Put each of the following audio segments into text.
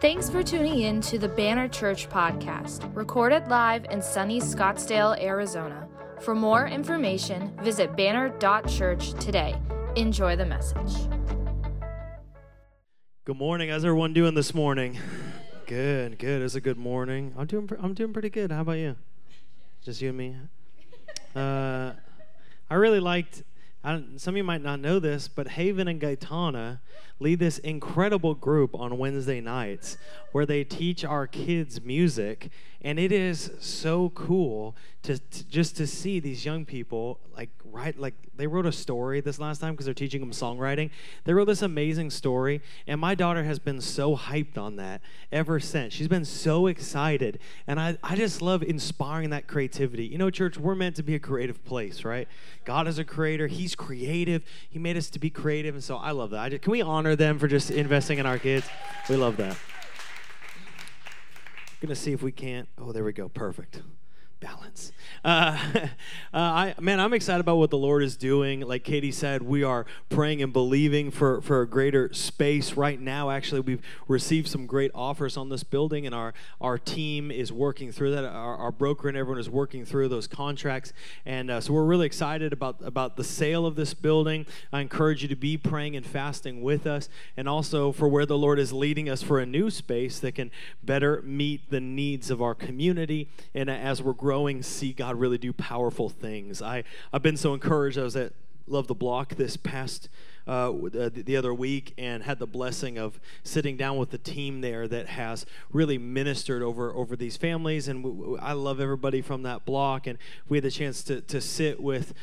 Thanks for tuning in to the Banner Church podcast, recorded live in sunny Scottsdale, Arizona. For more information, visit banner.church today. Enjoy the message. Good morning. How's everyone doing this morning? Good, good. It's a good morning. I'm doing. I'm doing pretty good. How about you? Just you and me. Uh, I really liked. I some of you might not know this, but Haven and Gaetana lead this incredible group on Wednesday nights where they teach our kids music, and it is so cool to, to just to see these young people like write like they wrote a story this last time because they're teaching them songwriting. They wrote this amazing story, and my daughter has been so hyped on that ever since. She's been so excited, and I, I just love inspiring that creativity. You know, church, we're meant to be a creative place, right? God is a creator. He's creative. He made us to be creative, and so I love that. I just, can we honor them for just investing in our kids? We love that. Gonna see if we can't. Oh, there we go. Perfect balance. Uh, uh, I, man, I'm excited about what the Lord is doing. Like Katie said, we are praying and believing for, for a greater space right now. Actually, we've received some great offers on this building, and our, our team is working through that. Our, our broker and everyone is working through those contracts. And uh, so we're really excited about, about the sale of this building. I encourage you to be praying and fasting with us, and also for where the Lord is leading us for a new space that can better meet the needs of our community. And as we're growing, growing, see God really do powerful things. I, I've been so encouraged. I was at Love the Block this past uh, the other week and had the blessing of sitting down with the team there that has really ministered over over these families. And I love everybody from that block. And we had the chance to to sit with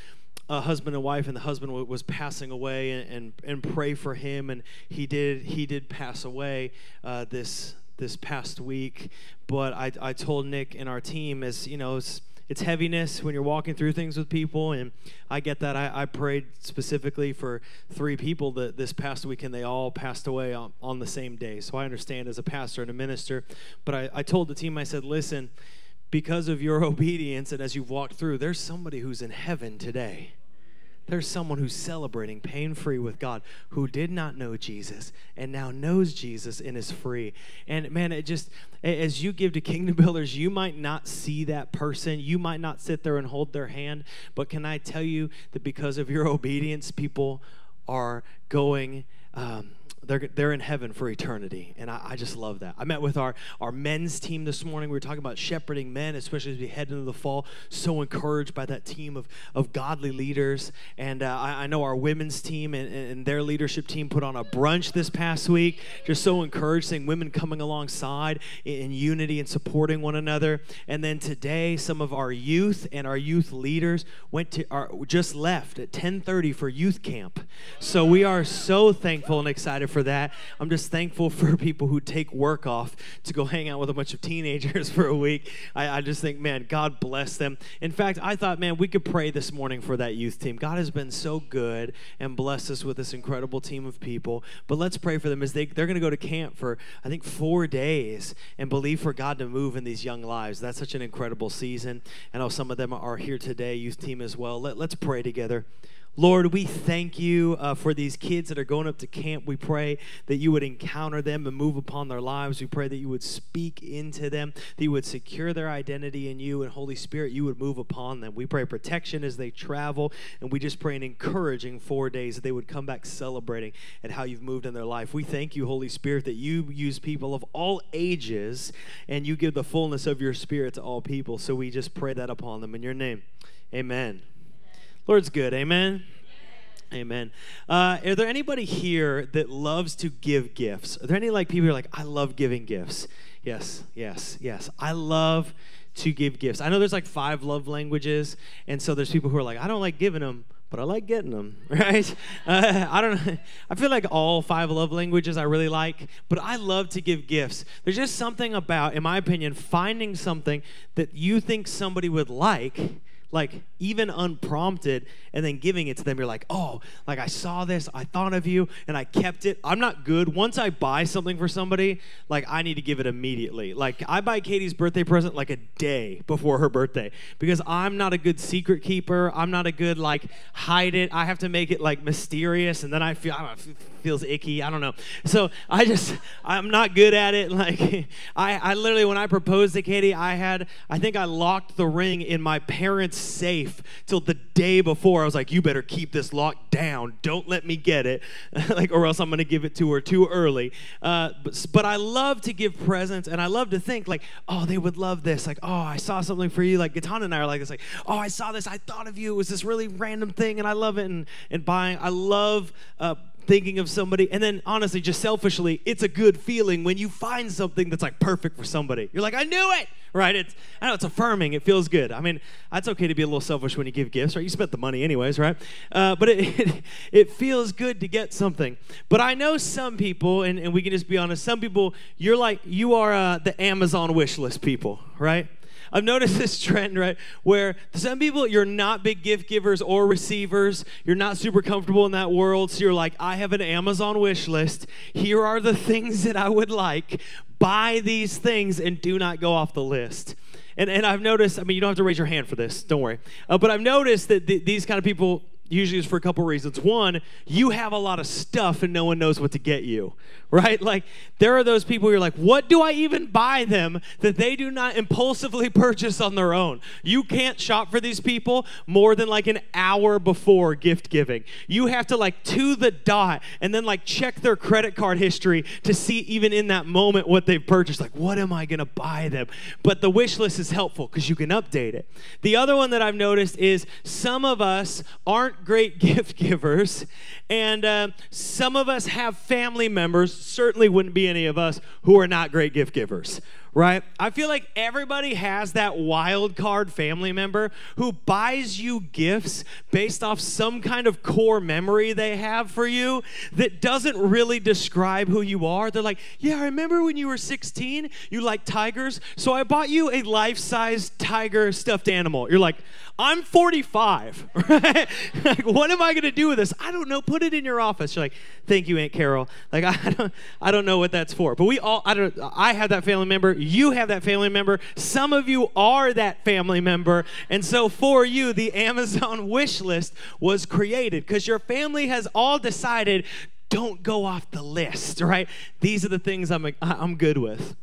a husband and wife, and the husband was passing away, and, and, and pray for him. And he did he did pass away uh, this this past week. But I, I told Nick and our team, as you know, it's, it's heaviness when you're walking through things with people, and I get that. I, I prayed specifically for three people that this past week, and they all passed away on, on the same day. So I understand as a pastor and a minister. But I, I told the team, I said, listen, because of your obedience and as you've walked through, there's somebody who's in heaven today there's someone who's celebrating pain free with God who did not know Jesus and now knows Jesus and is free. And man, it just, as you give to Kingdom Builders, you might not see that person. You might not sit there and hold their hand. But can I tell you that because of your obedience, people are going. Um, they're, they're in heaven for eternity. And I, I, just love that. I met with our, our men's team this morning. We were talking about shepherding men, especially as we head into the fall. So encouraged by that team of, of godly leaders. And uh, I, I, know our women's team and, and their leadership team put on a brunch this past week. Just so encouraged, seeing women coming alongside in, in unity and supporting one another. And then today, some of our youth and our youth leaders went to our, just left at 1030 for youth camp. So we are so thankful and excited for for that. I'm just thankful for people who take work off to go hang out with a bunch of teenagers for a week. I, I just think, man, God bless them. In fact, I thought, man, we could pray this morning for that youth team. God has been so good and blessed us with this incredible team of people. But let's pray for them as they, they're going to go to camp for, I think, four days and believe for God to move in these young lives. That's such an incredible season. I know some of them are here today, youth team as well. Let, let's pray together. Lord, we thank you uh, for these kids that are going up to camp. We pray that you would encounter them and move upon their lives. We pray that you would speak into them, that you would secure their identity in you, and Holy Spirit, you would move upon them. We pray protection as they travel, and we just pray an encouraging four days that they would come back celebrating at how you've moved in their life. We thank you, Holy Spirit, that you use people of all ages and you give the fullness of your Spirit to all people. So we just pray that upon them in your name. Amen. Lord's good. Amen. Amen. Uh, are there anybody here that loves to give gifts? Are there any like people who are like, I love giving gifts? Yes, yes, yes. I love to give gifts. I know there's like five love languages, and so there's people who are like, I don't like giving them, but I like getting them, right? Uh, I don't. I feel like all five love languages I really like, but I love to give gifts. There's just something about, in my opinion, finding something that you think somebody would like like even unprompted and then giving it to them. You're like oh like i saw this i thought of you and i kept it. I'm not good. Once i buy something for somebody like i need to give it immediately. Like i buy katie's birthday present like a day before her birthday because i'm not a good secret keeper. I'm not a good like hide it. I have to make it like mysterious and then i feel i feels icky. I don't know. So I just I'm not good at it. Like I I literally when I proposed to Katie, I had I think I locked the ring in my parents' safe till the day before. I was like, you better keep this locked down. Don't let me get it, like or else I'm gonna give it to her too early. Uh, but, but I love to give presents, and I love to think like, oh, they would love this. Like, oh, I saw something for you. Like Gatan and I are like this. Like, oh, I saw this. I thought of you. It was this really random thing, and I love it. And and buying. I love. Uh, thinking of somebody and then honestly just selfishly it's a good feeling when you find something that's like perfect for somebody. You're like i knew it! Right? It's i know it's affirming. It feels good. I mean it's okay to be a little selfish when you give gifts right? You spent the money anyways right? Uh, but it, it, it feels good to get something. But i know some people and, and we can just be honest some people you're like you are uh, the amazon wish list people right I've noticed this trend, right? Where some people, you're not big gift givers or receivers. You're not super comfortable in that world. So you're like, I have an Amazon wish list. Here are the things that I would like. Buy these things and do not go off the list. And, and I've noticed, I mean, you don't have to raise your hand for this, don't worry. Uh, but I've noticed that th- these kind of people, usually is for a couple reasons. One, you have a lot of stuff and no one knows what to get you, right? Like there are those people you're like, what do I even buy them that they do not impulsively purchase on their own? You can't shop for these people more than like an hour before gift giving. You have to like to the dot and then like check their credit card history to see even in that moment what they've purchased. Like, what am I gonna buy them? But the wish list is helpful because you can update it. The other one that I've noticed is some of us aren't great gift givers, and uh, some of us have family members, certainly wouldn't be any of us, who are not great gift givers right? I feel like everybody has that wild card family member who buys you gifts based off some kind of core memory they have for you that doesn't really describe who you are. They're like, Yeah, I remember when you were 16, you liked tigers, so I bought you a life size tiger stuffed animal. You're like, I'm 45, right? like, what am I to do with this? I don't know. Put it in your office. You're like, thank you, Aunt Carol. Like, I don't, I don't know what that's for. But we all, I don't, I have that family member. You have that family member. Some of you are that family member. And so for you, the Amazon wish list was created because your family has all decided don't go off the list, right? These are the things I'm, I'm good with.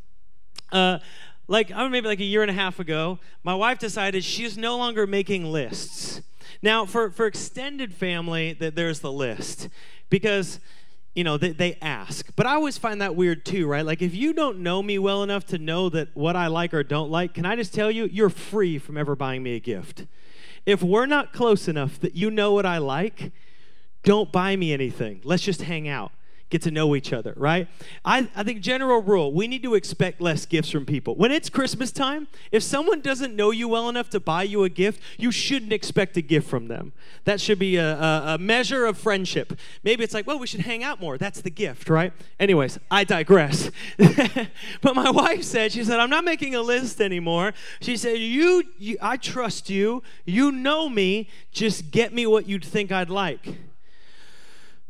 Uh, like I maybe like a year and a half ago, my wife decided she's no longer making lists. Now, for for extended family, that there's the list because you know they, they ask. But i always find that weird too right? Like if you don't know me well enough to know that what i like or don't like can i just tell you you're free from ever buying me a gift. If we're not close enough that you know what i like don't buy me anything. Let's just hang out get to know each other, right? I, I think, general rule, we need to expect less gifts from people. When it's Christmas time, if someone doesn't know you well enough to buy you a gift, you shouldn't expect a gift from them. That should be a, a, a measure of friendship. Maybe it's like, well, we should hang out more. That's the gift, right? Anyways, I digress. but my wife said, she said, I'm not making a list anymore. She said, you, you I trust you. You know me. Just get me what you'd think I'd like.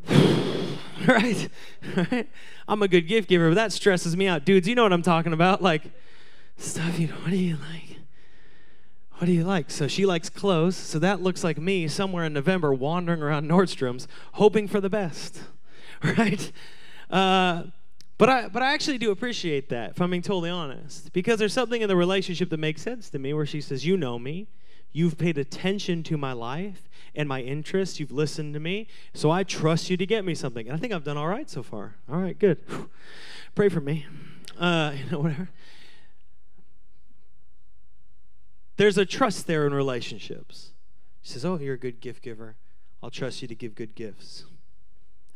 right? right? I'm a good gift giver, but that stresses me out. Dudes, you know what I'm talking about. Like, stuff, you know, what do you like? What do you like? So she likes clothes. So that looks like me somewhere in November wandering around Nordstrom's hoping for the best, right? Uh, but I, but I actually do appreciate that, if I'm being totally honest, because there's something in the relationship that makes sense to me where she says, You know me, You've paid attention to my life and my interests. You've listened to me. So I trust you to get me something. And I think I've done all right so far. All right, good. Pray for me. Uh, you know, whatever. There's a trust there in relationships. She says, Oh, you're a good gift giver. I'll trust you to give good gifts.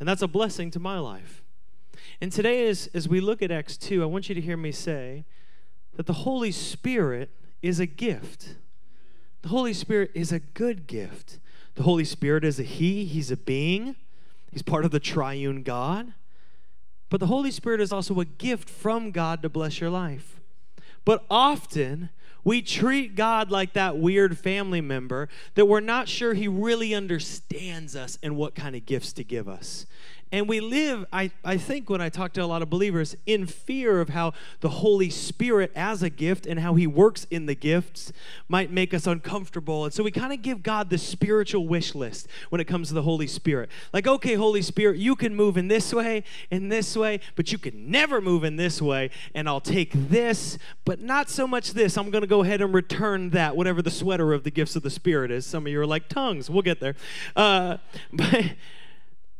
And that's a blessing to my life. And today, as, as we look at Acts 2, I want you to hear me say that the Holy Spirit is a gift. The Holy Spirit is a good gift. The Holy Spirit is a He, He's a being, He's part of the triune God. But the Holy Spirit is also a gift from God to bless your life. But often, we treat God like that weird family member that we're not sure He really understands us and what kind of gifts to give us. And we live, I, I think, when I talk to a lot of believers, in fear of how the Holy Spirit, as a gift and how He works in the gifts, might make us uncomfortable. And so we kind of give God the spiritual wish list when it comes to the Holy Spirit. Like, okay, Holy Spirit, you can move in this way, in this way, but you can never move in this way. And I'll take this, but not so much this. I'm going to go ahead and return that, whatever the sweater of the gifts of the Spirit is. Some of you are like tongues. We'll get there. Uh, but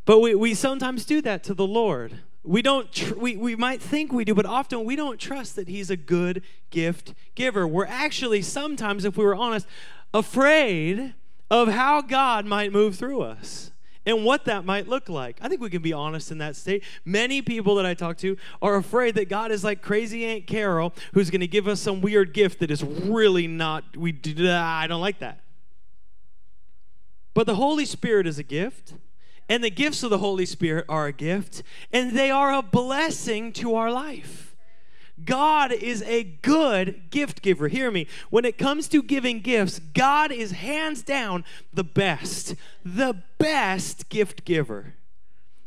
but we, we sometimes do that to the Lord. We don't tr- we, we might think we do, but often we don't trust that he's a good gift giver. We're actually sometimes, if we were honest, afraid of how God might move through us and what that might look like. I think we can be honest in that state. Many people that I talk to are afraid that God is like crazy Aunt Carol who's going to give us some weird gift that is really not we I don't like that. But the Holy Spirit is a gift. And the gifts of the Holy Spirit are a gift, and they are a blessing to our life. God is a good gift giver. Hear me. When it comes to giving gifts, God is hands down the best, the best gift giver.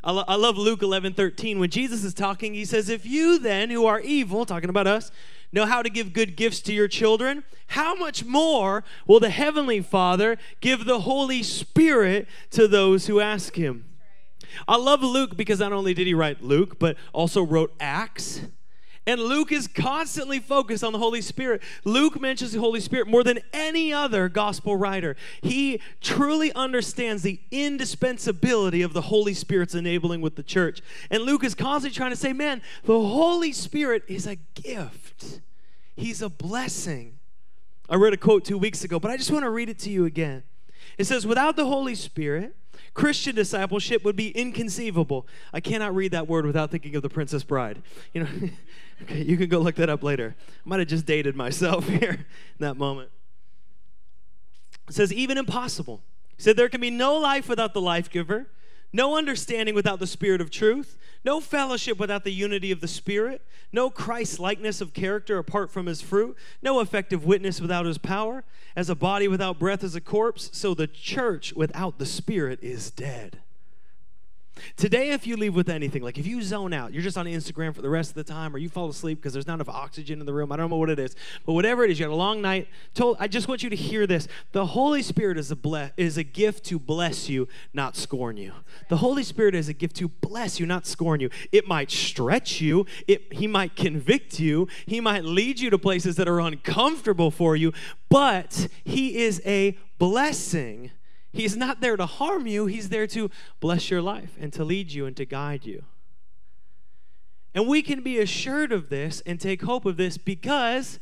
I, lo- I love Luke 11 13. When Jesus is talking, he says, If you then, who are evil, talking about us, know how to give good gifts to your children, how much more will the Heavenly Father give the Holy Spirit to those who ask Him? I love Luke because not only did he write Luke, but also wrote Acts. And Luke is constantly focused on the Holy Spirit. Luke mentions the Holy Spirit more than any other gospel writer. He truly understands the indispensability of the Holy Spirit's enabling with the church. And Luke is constantly trying to say, man, the Holy Spirit is a gift, He's a blessing. I read a quote two weeks ago, but I just want to read it to you again. It says, Without the Holy Spirit, Christian discipleship would be inconceivable. I cannot read that word without thinking of the Princess Bride. You know, okay, you can go look that up later. I might have just dated myself here in that moment. It says, even impossible. Said, there can be no life without the life giver, no understanding without the spirit of truth, no fellowship without the unity of the Spirit, no Christ likeness of character apart from his fruit, no effective witness without his power. As a body without breath is a corpse, so the church without the Spirit is dead. Today, if you leave with anything, like if you zone out, you're just on Instagram for the rest of the time, or you fall asleep because there's not enough oxygen in the room, I don't know what it is, but whatever it is, you had a long night. Told, I just want you to hear this: the Holy Spirit is a ble- is a gift to bless you, not scorn you. The Holy Spirit is a gift to bless you, not scorn you. It might stretch you. It, he might convict you. He might lead you to places that are uncomfortable for you, but He is a blessing He's not there to harm you, He's there to bless your life and to lead you and to guide you. And we can be assured of this and take hope of this because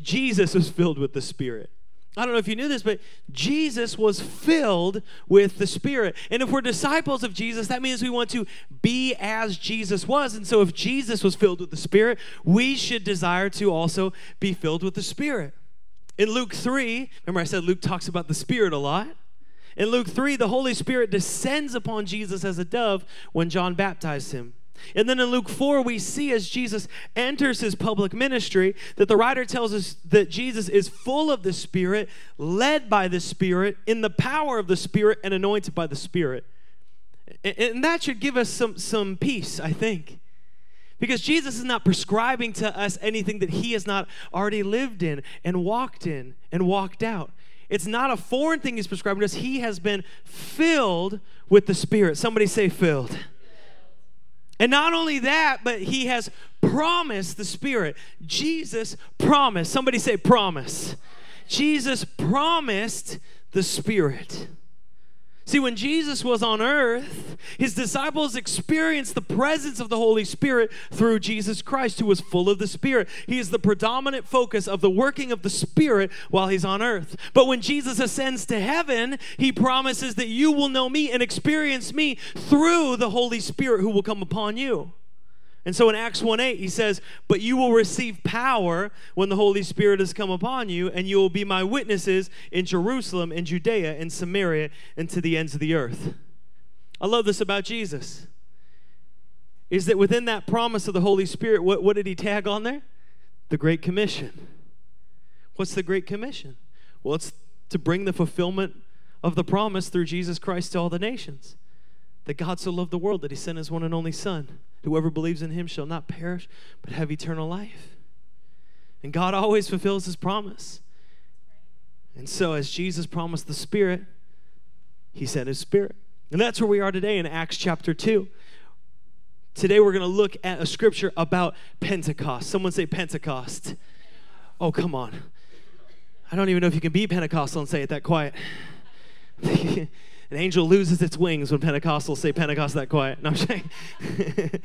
Jesus was filled with the Spirit. I don't know if you knew this, but Jesus was filled with the Spirit. And if we're disciples of Jesus, that means we want to be as Jesus was. And so if Jesus was filled with the Spirit, we should desire to also be filled with the Spirit. In Luke 3, remember I said Luke talks about the Spirit a lot? In Luke 3, the Holy Spirit descends upon Jesus as a dove when John baptized him. And then in Luke 4, we see as Jesus enters his public ministry that the writer tells us that Jesus is full of the Spirit, led by the Spirit, in the power of the Spirit, and anointed by the Spirit. And that should give us some, some peace, I think. Because Jesus is not prescribing to us anything that he has not already lived in and walked in and walked out. It's not a foreign thing he's prescribing to us. He has been filled with the Spirit. Somebody say, filled. And not only that, but he has promised the Spirit. Jesus promised. Somebody say, promise. Jesus promised the Spirit. See, when Jesus was on earth, his disciples experienced the presence of the Holy Spirit through Jesus Christ, who was full of the Spirit. He is the predominant focus of the working of the Spirit while he's on earth. But when Jesus ascends to heaven, he promises that you will know me and experience me through the Holy Spirit who will come upon you. And so in Acts 1 8, he says, But you will receive power when the Holy Spirit has come upon you, and you will be my witnesses in Jerusalem, in Judea, in Samaria, and to the ends of the earth. I love this about Jesus. Is that within that promise of the Holy Spirit, what, what did he tag on there? The Great Commission. What's the Great Commission? Well, it's to bring the fulfillment of the promise through Jesus Christ to all the nations. That God so loved the world that he sent his one and only Son. Whoever believes in him shall not perish, but have eternal life. And God always fulfills his promise. And so, as Jesus promised the Spirit, he sent his Spirit. And that's where we are today in Acts chapter 2. Today, we're going to look at a scripture about Pentecost. Someone say Pentecost. Oh, come on. I don't even know if you can be Pentecostal and say it that quiet. An angel loses its wings when Pentecostals say Pentecost that quiet. No, I'm saying.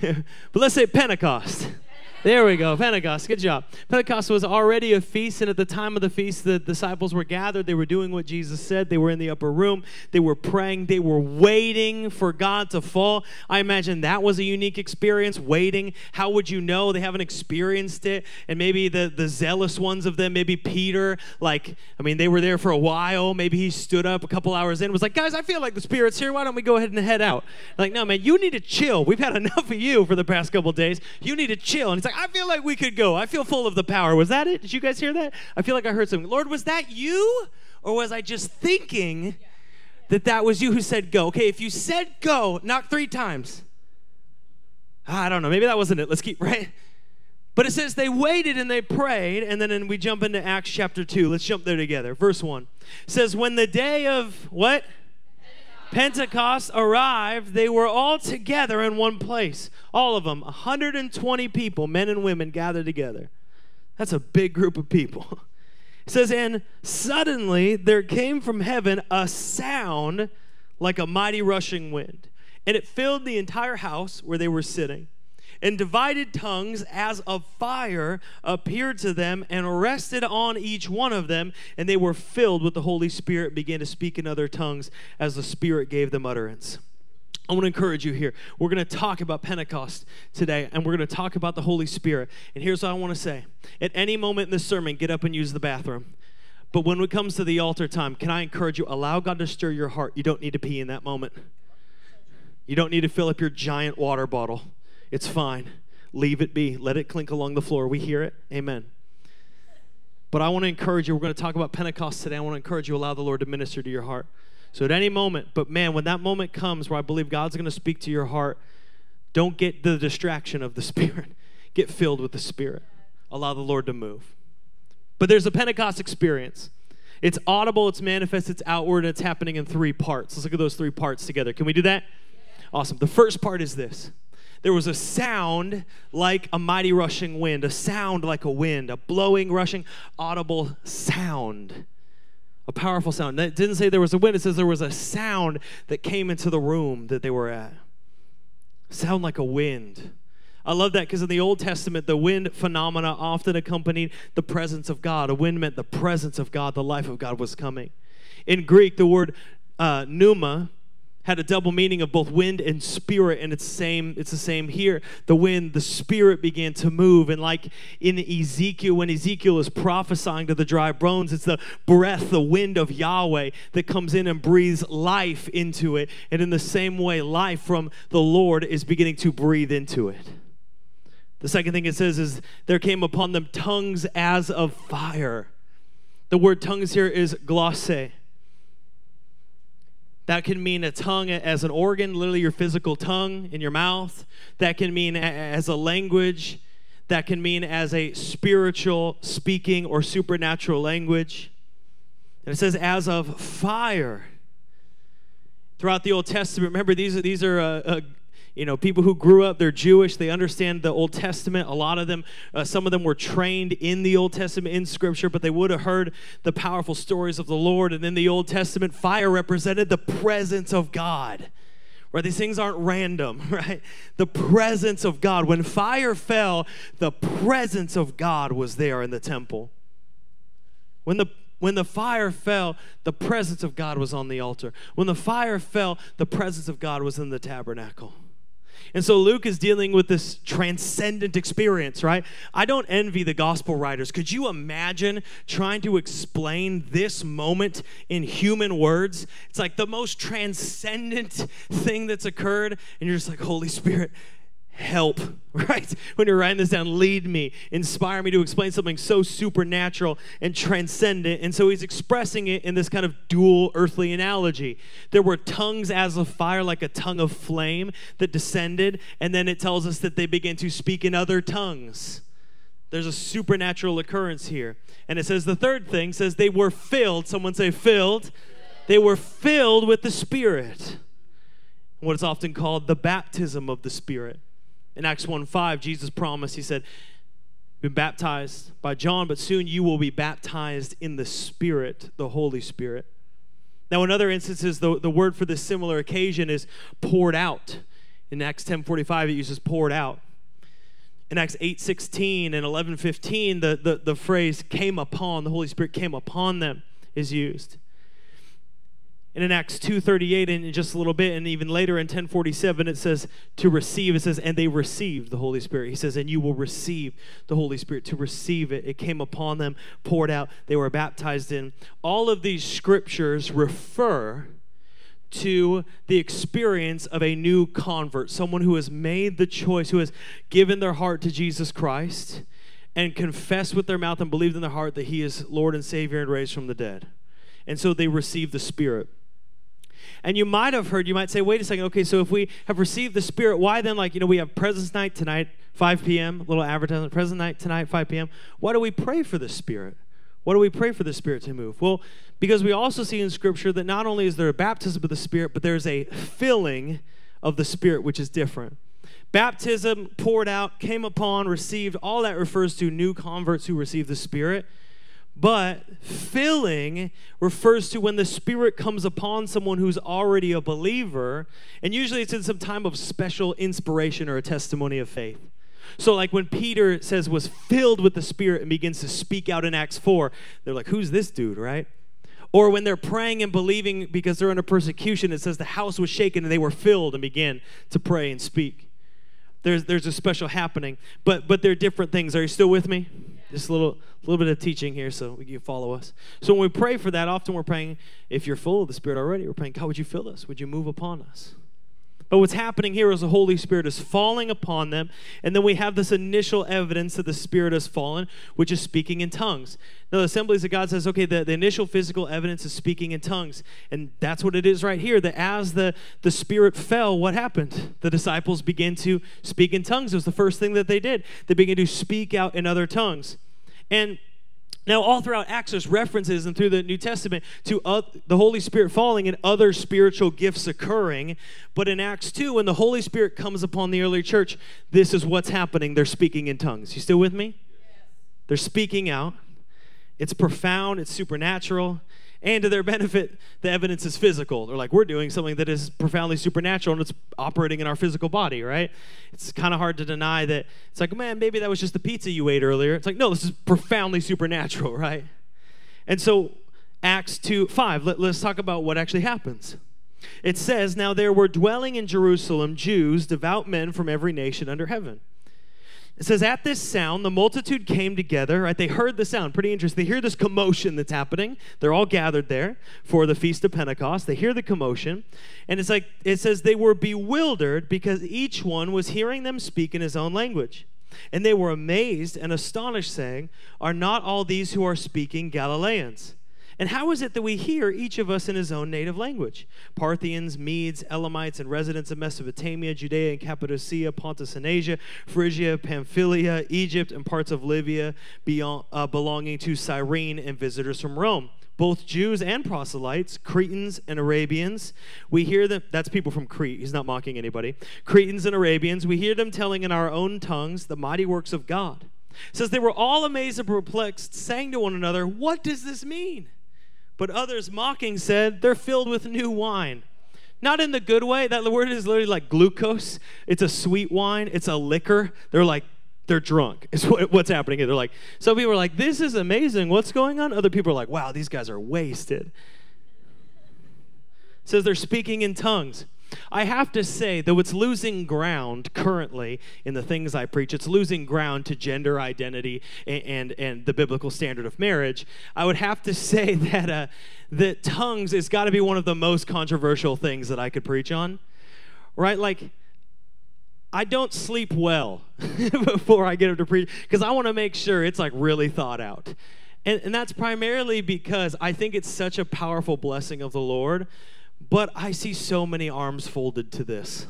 but let's say Pentecost. There we go, Pentecost. Good job. Pentecost was already a feast, and at the time of the feast, the disciples were gathered. They were doing what Jesus said. They were in the upper room. They were praying. They were waiting for God to fall. I imagine that was a unique experience, waiting. How would you know? They haven't experienced it. And maybe the, the zealous ones of them, maybe Peter, like, I mean, they were there for a while. Maybe he stood up a couple hours in, was like, guys, I feel like the Spirit's here. Why don't we go ahead and head out? Like, no, man, you need to chill. We've had enough of you for the past couple days. You need to chill. And he's like, I feel like we could go. I feel full of the power. Was that it? Did you guys hear that? I feel like I heard something. Lord, was that you? Or was I just thinking that that was you who said go? Okay, if you said go, knock three times. Ah, I don't know. Maybe that wasn't it. Let's keep, right? But it says they waited and they prayed, and then we jump into Acts chapter 2. Let's jump there together. Verse 1 it says, When the day of what? Pentecost arrived, they were all together in one place. All of them, 120 people, men and women, gathered together. That's a big group of people. It says, And suddenly there came from heaven a sound like a mighty rushing wind, and it filled the entire house where they were sitting and divided tongues as of fire appeared to them and rested on each one of them, and they were filled with the Holy Spirit, began to speak in other tongues as the Spirit gave them utterance. I want to encourage you here. We're going to talk about Pentecost today, and we're going to talk about the Holy Spirit. And here's what I want to say At any moment in this sermon, get up and use the bathroom. But when it comes to the altar time, can I encourage you? Allow God to stir your heart. You don't need to pee in that moment. You don't need to fill up your giant water bottle. It's fine. Leave it be. Let it clink along the floor. We hear it. Amen. But I want to encourage you. We're going to talk about Pentecost today. I want to encourage you, allow the Lord to minister to your heart. So at any moment, but man, when that moment comes where I believe God's going to speak to your heart, don't get the distraction of the Spirit. Get filled with the Spirit. Allow the Lord to move. But there's a Pentecost experience. It's audible, it's manifest, it's outward, and it's happening in three parts. Let's look at those three parts together. Can we do that? Awesome. The first part is this there was a sound like a mighty rushing wind, a sound like a wind, a blowing, rushing, audible sound. A powerful sound. It didn't say there was a wind, it says there was a sound that came into the room that they were at. Sound like a wind. I love that because in the Old Testament, the wind phenomena often accompanied the presence of God. A wind meant the presence of God, the life of God was coming. In Greek, the word uh, pneuma had a double meaning of both wind and spirit and it's same it's the same here. The wind the spirit began to move and like in ezekiel when ezekiel is prophesying to the dry bones it's the breath the wind of yahweh that comes in and breathes life into it and in the same way life from the lord is beginning to breathe into it. The second thing it says is there came upon them tongues as of fire. The word tongues here is glosse that can mean a tongue as an organ, literally your physical tongue in your mouth. That can mean as a language. That can mean as a spiritual speaking or supernatural language. And it says, as of fire. Throughout the Old Testament, remember, these are, these are uh, uh, you know, people who grew up, they're Jewish, they understand the Old Testament. A lot of them, uh, some of them were trained in the Old Testament in Scripture, but they would have heard the powerful stories of the Lord. And in the Old Testament, fire represented the presence of God. Right? These things aren't random, right? The presence of God. When fire fell, the presence of God was there in the temple. When the when the fire fell, the presence of God was on the altar. When the fire fell, the presence of God was in the tabernacle. And so Luke is dealing with this transcendent experience, right? I don't envy the gospel writers. Could you imagine trying to explain this moment in human words? It's like the most transcendent thing that's occurred, and you're just like, Holy Spirit, help, right? When you're writing this down, lead me, inspire me to explain something so supernatural and transcendent. And so he's expressing it in this kind of dual earthly analogy. There were tongues as of fire, like a tongue of flame that descended, and then it tells us that they began to speak in other tongues. There's a supernatural occurrence here. And it says the third thing says they were filled. Someone say filled. They were filled with the Spirit. What is often called the baptism of the Spirit. In Acts 1 5, Jesus promised, He said, been baptized by John, but soon you will be baptized in the Spirit, the Holy Spirit. Now, in other instances, the, the word for this similar occasion is poured out. In Acts 10:45, it uses poured out. In Acts 8:16 and 11:15, the, the, the phrase came upon, the Holy Spirit came upon them is used. And in Acts 2:38 and in just a little bit and even later in 10:47 it says to receive it says and they received the Holy Spirit. He says and you will receive the Holy Spirit to receive it. It came upon them, poured out, they were baptized in. All of these scriptures refer to the experience of a new convert, someone who has made the choice, who has given their heart to Jesus Christ and confessed with their mouth and believed in their heart that he is Lord and Savior and raised from the dead. And so they receive the Spirit. And you might have heard, you might say, wait a second, okay, so if we have received the Spirit, why then, like, you know, we have Presence Night tonight, 5 p.m., little advertisement, Presence Night tonight, 5 p.m. Why do we pray for the Spirit? Why do we pray for the Spirit to move? Well, because we also see in Scripture that not only is there a baptism of the Spirit, but there's a filling of the Spirit, which is different. Baptism poured out, came upon, received, all that refers to new converts who receive the Spirit. But filling refers to when the Spirit comes upon someone who's already a believer, and usually it's in some time of special inspiration or a testimony of faith. So, like when Peter says was filled with the Spirit and begins to speak out in Acts 4, they're like, who's this dude, right? Or when they're praying and believing because they're under persecution, it says the house was shaken and they were filled and began to pray and speak. There's, there's a special happening, but, but they're different things. Are you still with me? Just a little, little bit of teaching here so you can follow us. So when we pray for that, often we're praying, if you're full of the Spirit already, we're praying, God, would you fill us? Would you move upon us? But what's happening here is the Holy Spirit is falling upon them, and then we have this initial evidence that the Spirit has fallen, which is speaking in tongues. Now, the Assemblies of God says, okay, the, the initial physical evidence is speaking in tongues. And that's what it is right here, that as the, the Spirit fell, what happened? The disciples began to speak in tongues. It was the first thing that they did. They began to speak out in other tongues. And now, all throughout Acts, there's references and through the New Testament to uh, the Holy Spirit falling and other spiritual gifts occurring. But in Acts 2, when the Holy Spirit comes upon the early church, this is what's happening. They're speaking in tongues. You still with me? They're speaking out. It's profound, it's supernatural, and to their benefit, the evidence is physical. They're like, we're doing something that is profoundly supernatural and it's operating in our physical body, right? It's kind of hard to deny that. It's like, man, maybe that was just the pizza you ate earlier. It's like, no, this is profoundly supernatural, right? And so, Acts 2 5, let, let's talk about what actually happens. It says, Now there were dwelling in Jerusalem Jews, devout men from every nation under heaven. It says, At this sound, the multitude came together. Right? They heard the sound. Pretty interesting. They hear this commotion that's happening. They're all gathered there for the Feast of Pentecost. They hear the commotion. And it's like, it says, they were bewildered because each one was hearing them speak in his own language. And they were amazed and astonished, saying, Are not all these who are speaking Galileans? And how is it that we hear each of us in his own native language? Parthians, Medes, Elamites, and residents of Mesopotamia, Judea and Cappadocia, Pontus and Asia, Phrygia, Pamphylia, Egypt, and parts of Libya beyond, uh, belonging to Cyrene, and visitors from Rome both Jews and proselytes, Cretans and Arabians. We hear them, that's people from Crete, he's not mocking anybody. Cretans and Arabians, we hear them telling in our own tongues the mighty works of God. It says they were all amazed and perplexed, saying to one another, What does this mean? But others mocking said, They're filled with new wine. Not in the good way. That word is literally like glucose. It's a sweet wine, it's a liquor. They're like, they're drunk. Is what's happening. They're like, some people are like, this is amazing. What's going on? Other people are like, wow, these guys are wasted. Says they're speaking in tongues. I have to say, though it's losing ground currently in the things I preach, it's losing ground to gender identity and, and, and the biblical standard of marriage. I would have to say that, uh, that tongues has got to be one of the most controversial things that I could preach on, right? Like, I don't sleep well before I get up to preach because I want to make sure it's like really thought out. And, and that's primarily because I think it's such a powerful blessing of the Lord, but I see so many arms folded to this.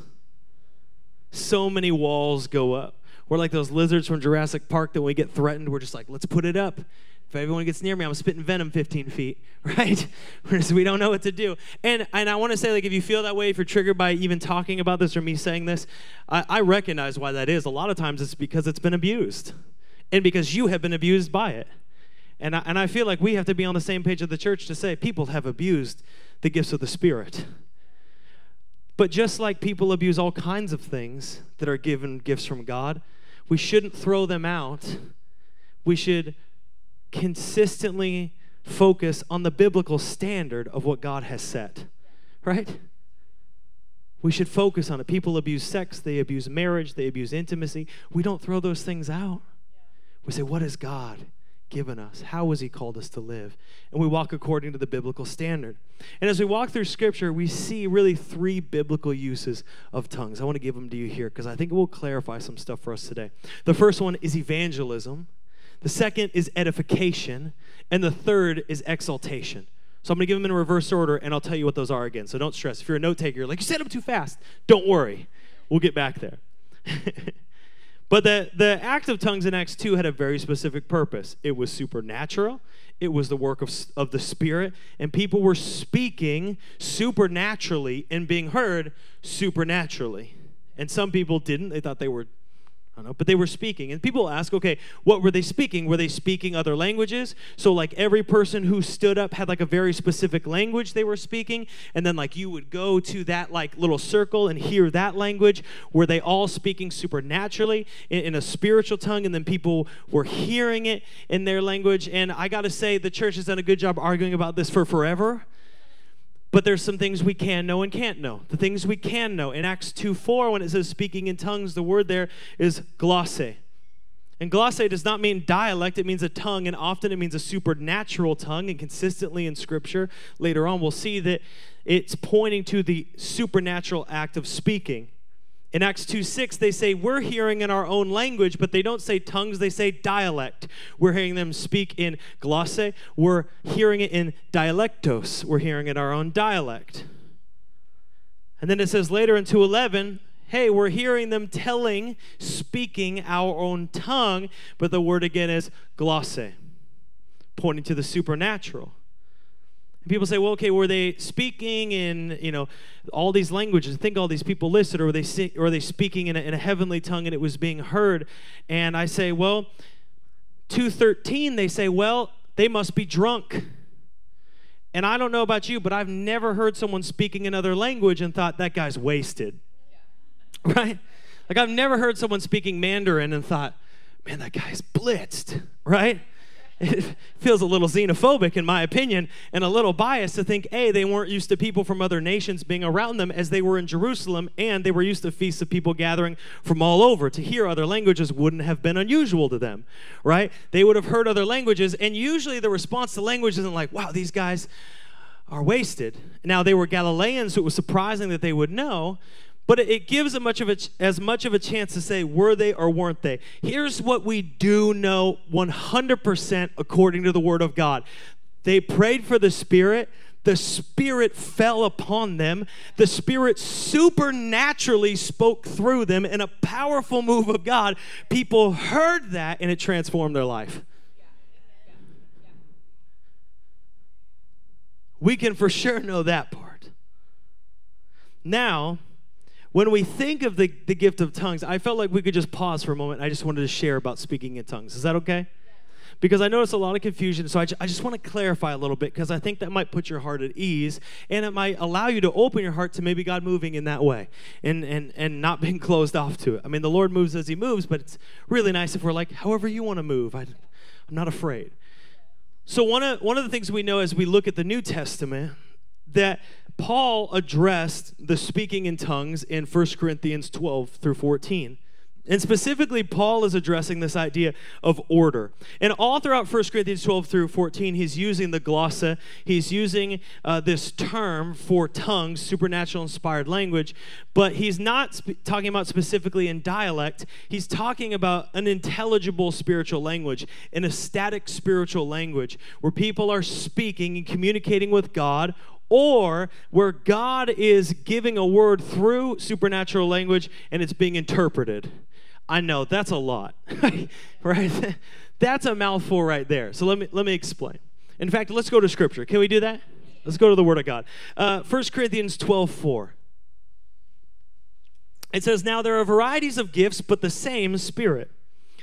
So many walls go up. We're like those lizards from Jurassic Park that when we get threatened, we're just like, let's put it up. If everyone gets near me, I'm spitting venom 15 feet, right? we don't know what to do. And and I want to say, like, if you feel that way, if you're triggered by even talking about this or me saying this, I, I recognize why that is. A lot of times it's because it's been abused, and because you have been abused by it. And I, and I feel like we have to be on the same page of the church to say people have abused the gifts of the Spirit. But just like people abuse all kinds of things that are given gifts from God, we shouldn't throw them out. We should consistently focus on the biblical standard of what God has set, right? We should focus on it. People abuse sex, they abuse marriage, they abuse intimacy. We don't throw those things out. We say, What God given us? How has He called us to live? And we walk according to the biblical standard. And as we walk through Scripture, we see really three biblical uses of tongues. I want to give them to you here because I think it will clarify some stuff for us today. The first one is evangelism. The second is edification. And the third is exaltation. So I'm going to give them in reverse order, and I'll tell you what those are again. So don't stress. If you're a note taker, like, you said them too fast. Don't worry. We'll get back there. but the, the act of tongues in Acts 2 had a very specific purpose it was supernatural, it was the work of, of the Spirit, and people were speaking supernaturally and being heard supernaturally. And some people didn't. They thought they were I don't know, but they were speaking. And people ask, okay, what were they speaking? Were they speaking other languages? So, like, every person who stood up had like a very specific language they were speaking. And then, like, you would go to that like little circle and hear that language. Were they all speaking supernaturally in, in a spiritual tongue? And then people were hearing it in their language. And I got to say, the church has done a good job arguing about this for forever. But there's some things we can know and can't know. The things we can know. In Acts 2 4, when it says speaking in tongues, the word there is glosse. And glosse does not mean dialect, it means a tongue, and often it means a supernatural tongue. And consistently in Scripture, later on, we'll see that it's pointing to the supernatural act of speaking. In Acts 2 6, they say, We're hearing in our own language, but they don't say tongues, they say dialect. We're hearing them speak in glosse. We're hearing it in dialectos. We're hearing it in our own dialect. And then it says later in 211, hey, we're hearing them telling, speaking our own tongue, but the word again is glosse, pointing to the supernatural. And people say, well, okay, were they speaking in, you know, all these languages? I think all these people listed, or were they, or were they speaking in a, in a heavenly tongue and it was being heard? And I say, well, 213, they say, well, they must be drunk. And I don't know about you, but I've never heard someone speaking another language and thought, that guy's wasted. Yeah. Right? Like, I've never heard someone speaking Mandarin and thought, man, that guy's blitzed. Right? It feels a little xenophobic, in my opinion, and a little biased to think, A, they weren't used to people from other nations being around them as they were in Jerusalem, and they were used to feasts of people gathering from all over. To hear other languages wouldn't have been unusual to them, right? They would have heard other languages, and usually the response to language isn't like, wow, these guys are wasted. Now, they were Galileans, so it was surprising that they would know, but it gives much of a, as much of a chance to say, were they or weren't they? Here's what we do know 100% according to the Word of God they prayed for the Spirit. The Spirit fell upon them. The Spirit supernaturally spoke through them in a powerful move of God. People heard that and it transformed their life. We can for sure know that part. Now, when we think of the, the gift of tongues, I felt like we could just pause for a moment. I just wanted to share about speaking in tongues. Is that okay? Because I noticed a lot of confusion, so I, I just want to clarify a little bit because I think that might put your heart at ease and it might allow you to open your heart to maybe God moving in that way and, and, and not being closed off to it. I mean, the Lord moves as He moves, but it's really nice if we're like, however you want to move. I, I'm not afraid. So, one of, one of the things we know as we look at the New Testament that Paul addressed the speaking in tongues in 1 Corinthians 12 through 14. And specifically, Paul is addressing this idea of order. And all throughout 1 Corinthians 12 through 14, he's using the glossa. He's using uh, this term for tongues, supernatural inspired language, but he's not sp- talking about specifically in dialect. He's talking about an intelligible spiritual language, an ecstatic spiritual language, where people are speaking and communicating with God or where God is giving a word through supernatural language and it's being interpreted. I know that's a lot, right? That's a mouthful right there. So let me let me explain. In fact, let's go to scripture. Can we do that? Let's go to the Word of God. Uh, 1 Corinthians 12 4. It says, Now there are varieties of gifts, but the same Spirit.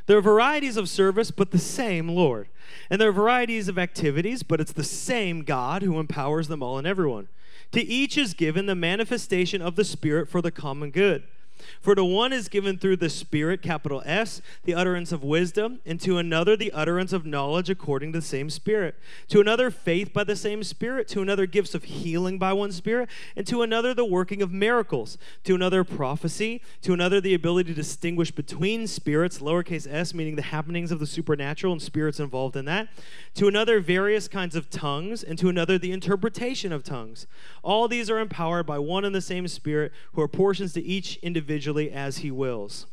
There are varieties of service, but the same Lord. And there are varieties of activities, but it's the same God who empowers them all and everyone. To each is given the manifestation of the Spirit for the common good. For to one is given through the Spirit, capital S, the utterance of wisdom, and to another the utterance of knowledge according to the same Spirit. To another, faith by the same Spirit. To another, gifts of healing by one Spirit. And to another, the working of miracles. To another, prophecy. To another, the ability to distinguish between spirits, lowercase s, meaning the happenings of the supernatural and spirits involved in that. To another, various kinds of tongues. And to another, the interpretation of tongues. All these are empowered by one and the same Spirit, who are portions to each individual individually as he wills.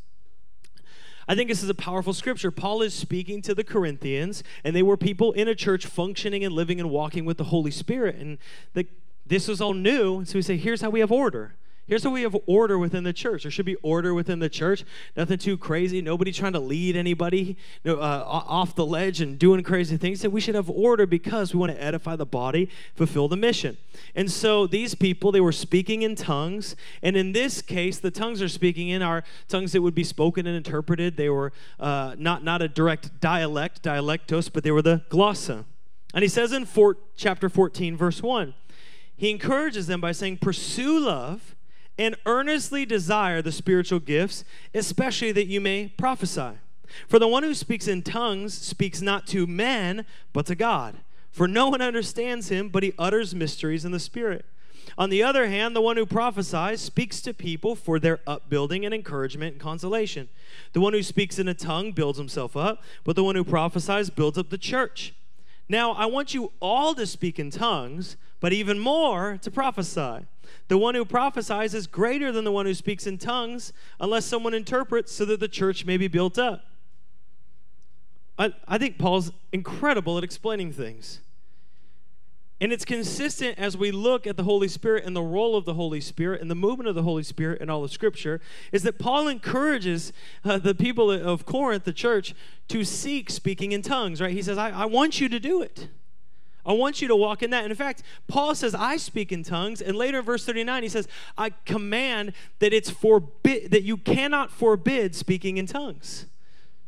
I think this is a powerful scripture. Paul is speaking to the Corinthians, and they were people in a church functioning and living and walking with the Holy Spirit. And the, this was all new. So we say, here's how we have order. Here's how we have order within the church. There should be order within the church. Nothing too crazy. Nobody trying to lead anybody uh, off the ledge and doing crazy things. That we should have order because we want to edify the body, fulfill the mission. And so these people, they were speaking in tongues. And in this case, the tongues they're speaking in are tongues that would be spoken and interpreted. They were uh, not, not a direct dialect, dialectos, but they were the glossa. And he says in four, chapter 14, verse 1, he encourages them by saying, Pursue love and earnestly desire the spiritual gifts, especially that you may prophesy. For the one who speaks in tongues speaks not to men, but to God. For no one understands him, but he utters mysteries in the Spirit. On the other hand, the one who prophesies speaks to people for their upbuilding and encouragement and consolation. The one who speaks in a tongue builds himself up, but the one who prophesies builds up the church. Now, I want you all to speak in tongues, but even more to prophesy. The one who prophesies is greater than the one who speaks in tongues, unless someone interprets so that the church may be built up. I, I think Paul's incredible at explaining things. And it's consistent as we look at the Holy Spirit and the role of the Holy Spirit and the movement of the Holy Spirit in all of Scripture, is that Paul encourages uh, the people of Corinth, the church, to seek speaking in tongues, right? He says, I, I want you to do it. I want you to walk in that. And in fact, Paul says, I speak in tongues. And later in verse 39, he says, I command that it's forbid that you cannot forbid speaking in tongues.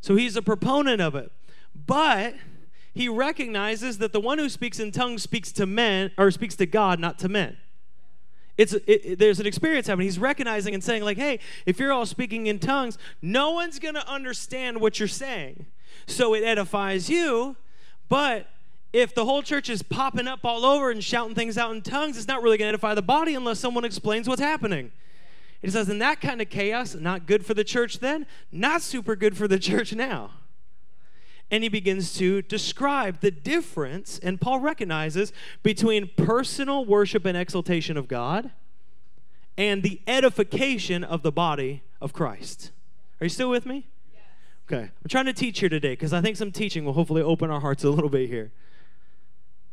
So he's a proponent of it. But he recognizes that the one who speaks in tongues speaks to men or speaks to God, not to men. It's it, it, there's an experience happening. He's recognizing and saying like, "Hey, if you're all speaking in tongues, no one's going to understand what you're saying." So it edifies you, but if the whole church is popping up all over and shouting things out in tongues, it's not really going to edify the body unless someone explains what's happening. It says, in that kind of chaos, not good for the church then, not super good for the church now. And he begins to describe the difference, and Paul recognizes between personal worship and exaltation of God and the edification of the body of Christ. Are you still with me? Okay. I'm trying to teach here today because I think some teaching will hopefully open our hearts a little bit here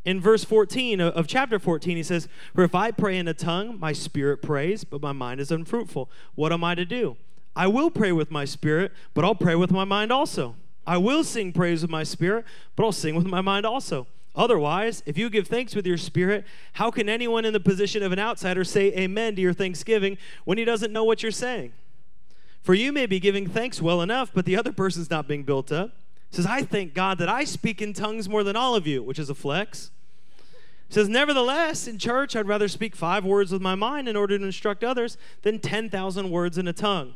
in verse 14 of chapter 14, he says, For if I pray in a tongue, my spirit prays, but my mind is unfruitful. What am I to do? I will pray with my spirit, but I'll pray with my mind also. I will sing praise with my spirit, but I'll sing with my mind also. Otherwise, if you give thanks with your spirit, how can anyone in the position of an outsider say amen to your thanksgiving when he doesn't know what you're saying? For you may be giving thanks well enough, but the other person's not being built up. He says, I thank God that I speak in tongues more than all of you, which is a flex. Says, Nevertheless, in church, I'd rather speak five words with my mind in order to instruct others than 10,000 words in a tongue.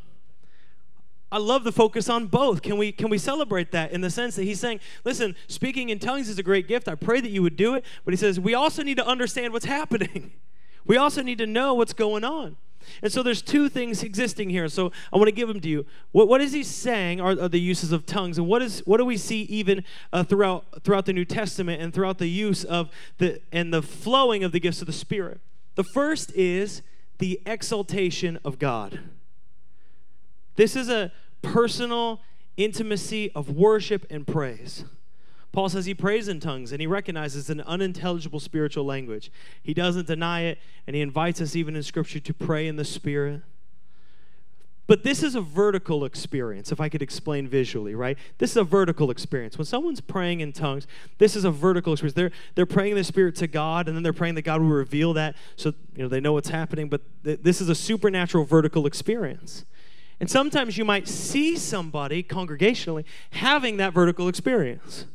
I love the focus on both. Can we can we celebrate that in the sense that he's saying, listen, speaking in tongues is a great gift. I pray that you would do it, but he says we also need to understand what's happening. We also need to know what's going on. And so there's two things existing here. So I want to give them to you. What, what is he saying are, are the uses of tongues, and what is what do we see even uh, throughout throughout the New Testament and throughout the use of the and the flowing of the gifts of the Spirit? The first is the exaltation of God. This is a personal intimacy of worship and praise. Paul says he prays in tongues and he recognizes an unintelligible spiritual language. He doesn't deny it, and he invites us, even in Scripture, to pray in the Spirit. But this is a vertical experience, if I could explain visually, right? This is a vertical experience. When someone's praying in tongues, this is a vertical experience. They're, they're praying the Spirit to God, and then they're praying that God will reveal that so you know they know what's happening. But th- this is a supernatural vertical experience. And sometimes you might see somebody congregationally having that vertical experience.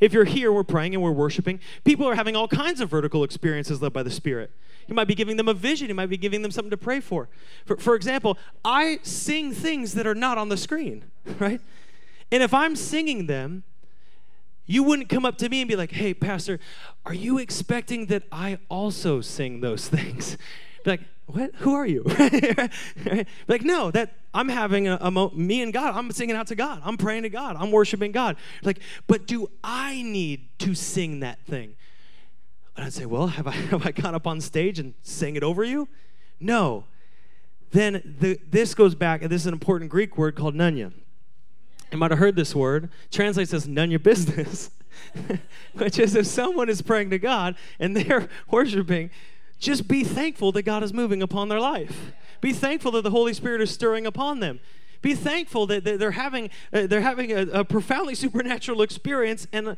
If you're here, we're praying and we're worshiping, people are having all kinds of vertical experiences led by the Spirit. You might be giving them a vision, you might be giving them something to pray for. For, for example, I sing things that are not on the screen, right? And if I'm singing them, you wouldn't come up to me and be like, hey, Pastor, are you expecting that I also sing those things? Be like, what? Who are you? like, no, that I'm having a, a mo- me and God. I'm singing out to God. I'm praying to God. I'm worshiping God. Like, but do I need to sing that thing? And I'd say, well, have I have I gone up on stage and sang it over you? No. Then the, this goes back, and this is an important Greek word called nunya. You might have heard this word. Translates as none your business, which is if someone is praying to God and they're worshiping, just be thankful that God is moving upon their life. Be thankful that the Holy Spirit is stirring upon them. Be thankful that they're having, uh, they're having a, a, profoundly supernatural experience and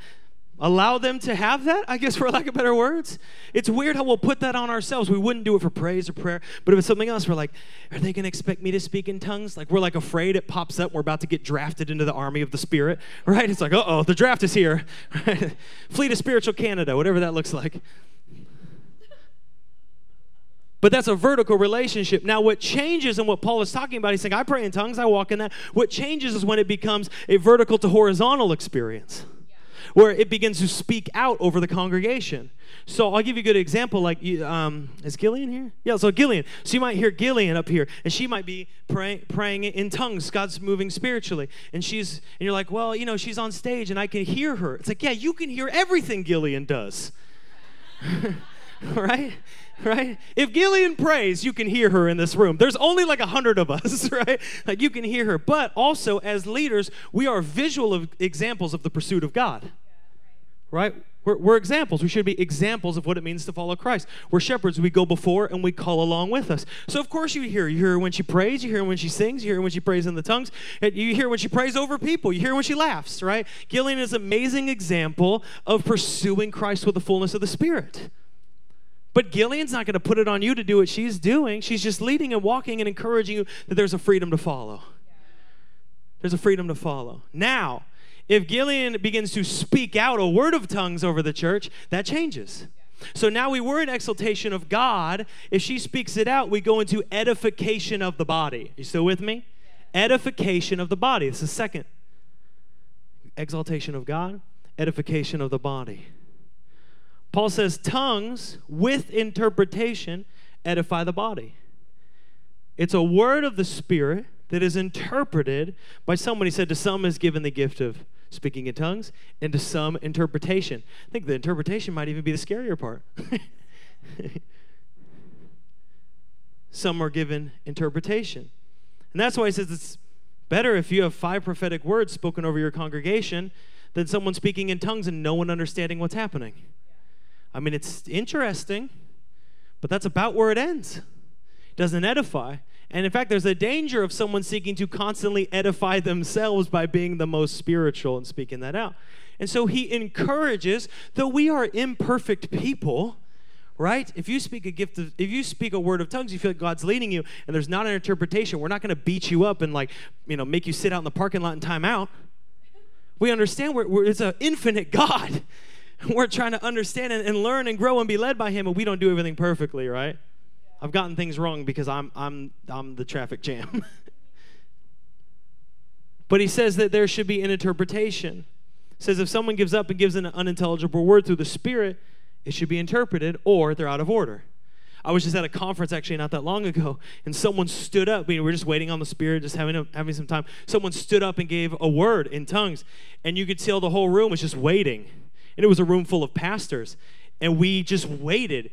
allow them to have that, I guess, for lack of better words. It's weird how we'll put that on ourselves. We wouldn't do it for praise or prayer, but if it's something else, we're like, are they going to expect me to speak in tongues? Like, we're like afraid it pops up. We're about to get drafted into the army of the Spirit, right? It's like, uh oh, the draft is here. Fleet of Spiritual Canada, whatever that looks like. But that's a vertical relationship. Now, what changes and what Paul is talking about, he's saying, I pray in tongues, I walk in that. What changes is when it becomes a vertical to horizontal experience, where it begins to speak out over the congregation. So I'll give you a good example. Like, um, is Gillian here? Yeah, so Gillian. So you might hear Gillian up here, and she might be praying, praying in tongues. God's moving spiritually, and she's, and you're like, well, you know, she's on stage, and I can hear her. It's like, yeah, you can hear everything Gillian does, right? right? If Gillian prays, you can hear her in this room. There's only like a hundred of us, right? Like you can hear her. But also, as leaders, we are visual of examples of the pursuit of God, right? We're, we're, examples. We should be examples of what it means to follow Christ. We're shepherds. We go before and we call along with us. So, of course, you hear. You hear when she prays. You hear when she sings. You hear when she prays in the tongues. You hear when she prays over people. You hear when she laughs, right? Gillian is an amazing example of pursuing Christ with the fullness of the Spirit. But Gillian's not going to put it on you to do what she's doing. She's just leading and walking and encouraging you that there's a freedom to follow. There's a freedom to follow. Now, if Gillian begins to speak out a word of tongues over the church, that changes. So now we were in exaltation of God. If she speaks it out, we go into edification of the body. You still with me? Edification of the body. This is second. Exaltation of God, edification of the body. Paul says, tongues with interpretation edify the body. It's a word of the Spirit that is interpreted by someone. He said, To some is given the gift of speaking in tongues, and to some interpretation. I think the interpretation might even be the scarier part. some are given interpretation. And that's why he says it's better if you have five prophetic words spoken over your congregation than someone speaking in tongues and no one understanding what's happening. I mean, it's interesting, but that's about where it ends. It doesn't edify. And in fact, there's a danger of someone seeking to constantly edify themselves by being the most spiritual and speaking that out. And so he encourages, though we are imperfect people, right? If you speak a gift of, if you speak a word of tongues, you feel like God's leading you, and there's not an interpretation, we're not going to beat you up and like, you know, make you sit out in the parking lot and time out. We understand we're, we're it's an infinite God. we're trying to understand and, and learn and grow and be led by Him, and we don't do everything perfectly, right? I've gotten things wrong because I'm I'm I'm the traffic jam. but he says that there should be an interpretation. says if someone gives up and gives an unintelligible word through the Spirit, it should be interpreted or they're out of order. I was just at a conference actually not that long ago, and someone stood up. We were just waiting on the Spirit, just having, a, having some time. Someone stood up and gave a word in tongues, and you could tell the whole room was just waiting. And it was a room full of pastors, and we just waited.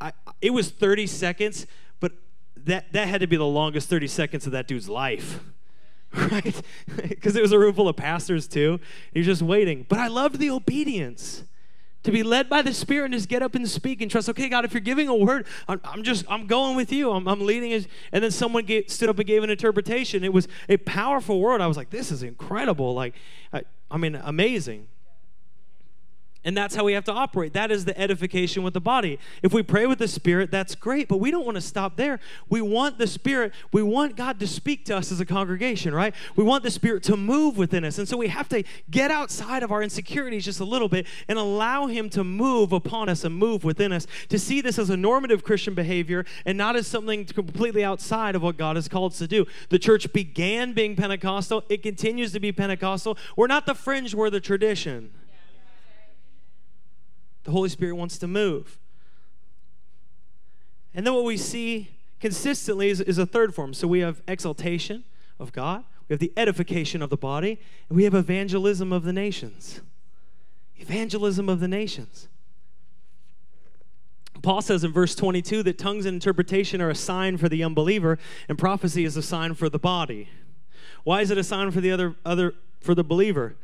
I, it was 30 seconds, but that, that had to be the longest 30 seconds of that dude's life. Right? Because it was a room full of pastors too. He's just waiting. But I loved the obedience to be led by the spirit and just get up and speak and trust okay god if you're giving a word i'm, I'm just i'm going with you i'm, I'm leading it and then someone get, stood up and gave an interpretation it was a powerful word i was like this is incredible like i, I mean amazing and that's how we have to operate. That is the edification with the body. If we pray with the Spirit, that's great, but we don't want to stop there. We want the Spirit, we want God to speak to us as a congregation, right? We want the Spirit to move within us. And so we have to get outside of our insecurities just a little bit and allow Him to move upon us and move within us, to see this as a normative Christian behavior and not as something completely outside of what God has called us to do. The church began being Pentecostal, it continues to be Pentecostal. We're not the fringe, we're the tradition. The Holy Spirit wants to move. And then what we see consistently is, is a third form. So we have exaltation of God, we have the edification of the body, and we have evangelism of the nations. Evangelism of the nations. Paul says in verse 22 that tongues and interpretation are a sign for the unbeliever, and prophecy is a sign for the body. Why is it a sign for the other, other for the believer?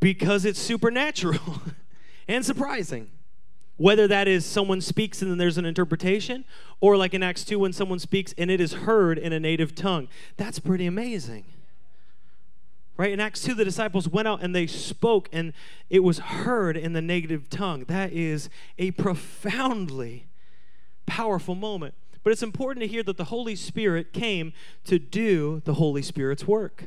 Because it's supernatural. and surprising. Whether that is someone speaks and then there's an interpretation, or like in Acts 2 when someone speaks and it is heard in a native tongue. That's pretty amazing. Right? In Acts 2, the disciples went out and they spoke and it was heard in the native tongue. That is a profoundly powerful moment. But it's important to hear that the Holy Spirit came to do the Holy Spirit's work.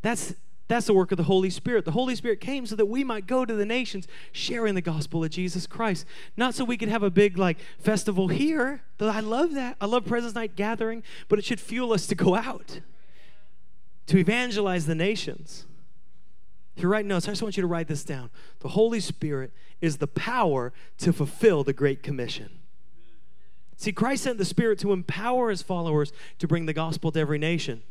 That's that's the work of the Holy Spirit. The Holy Spirit came so that we might go to the nations sharing the gospel of Jesus Christ. Not so we could have a big like festival here. I love that. I love Presence Night gathering, but it should fuel us to go out to evangelize the nations. If you're writing notes, I just want you to write this down. The Holy Spirit is the power to fulfill the Great Commission. See, Christ sent the Spirit to empower his followers to bring the gospel to every nation.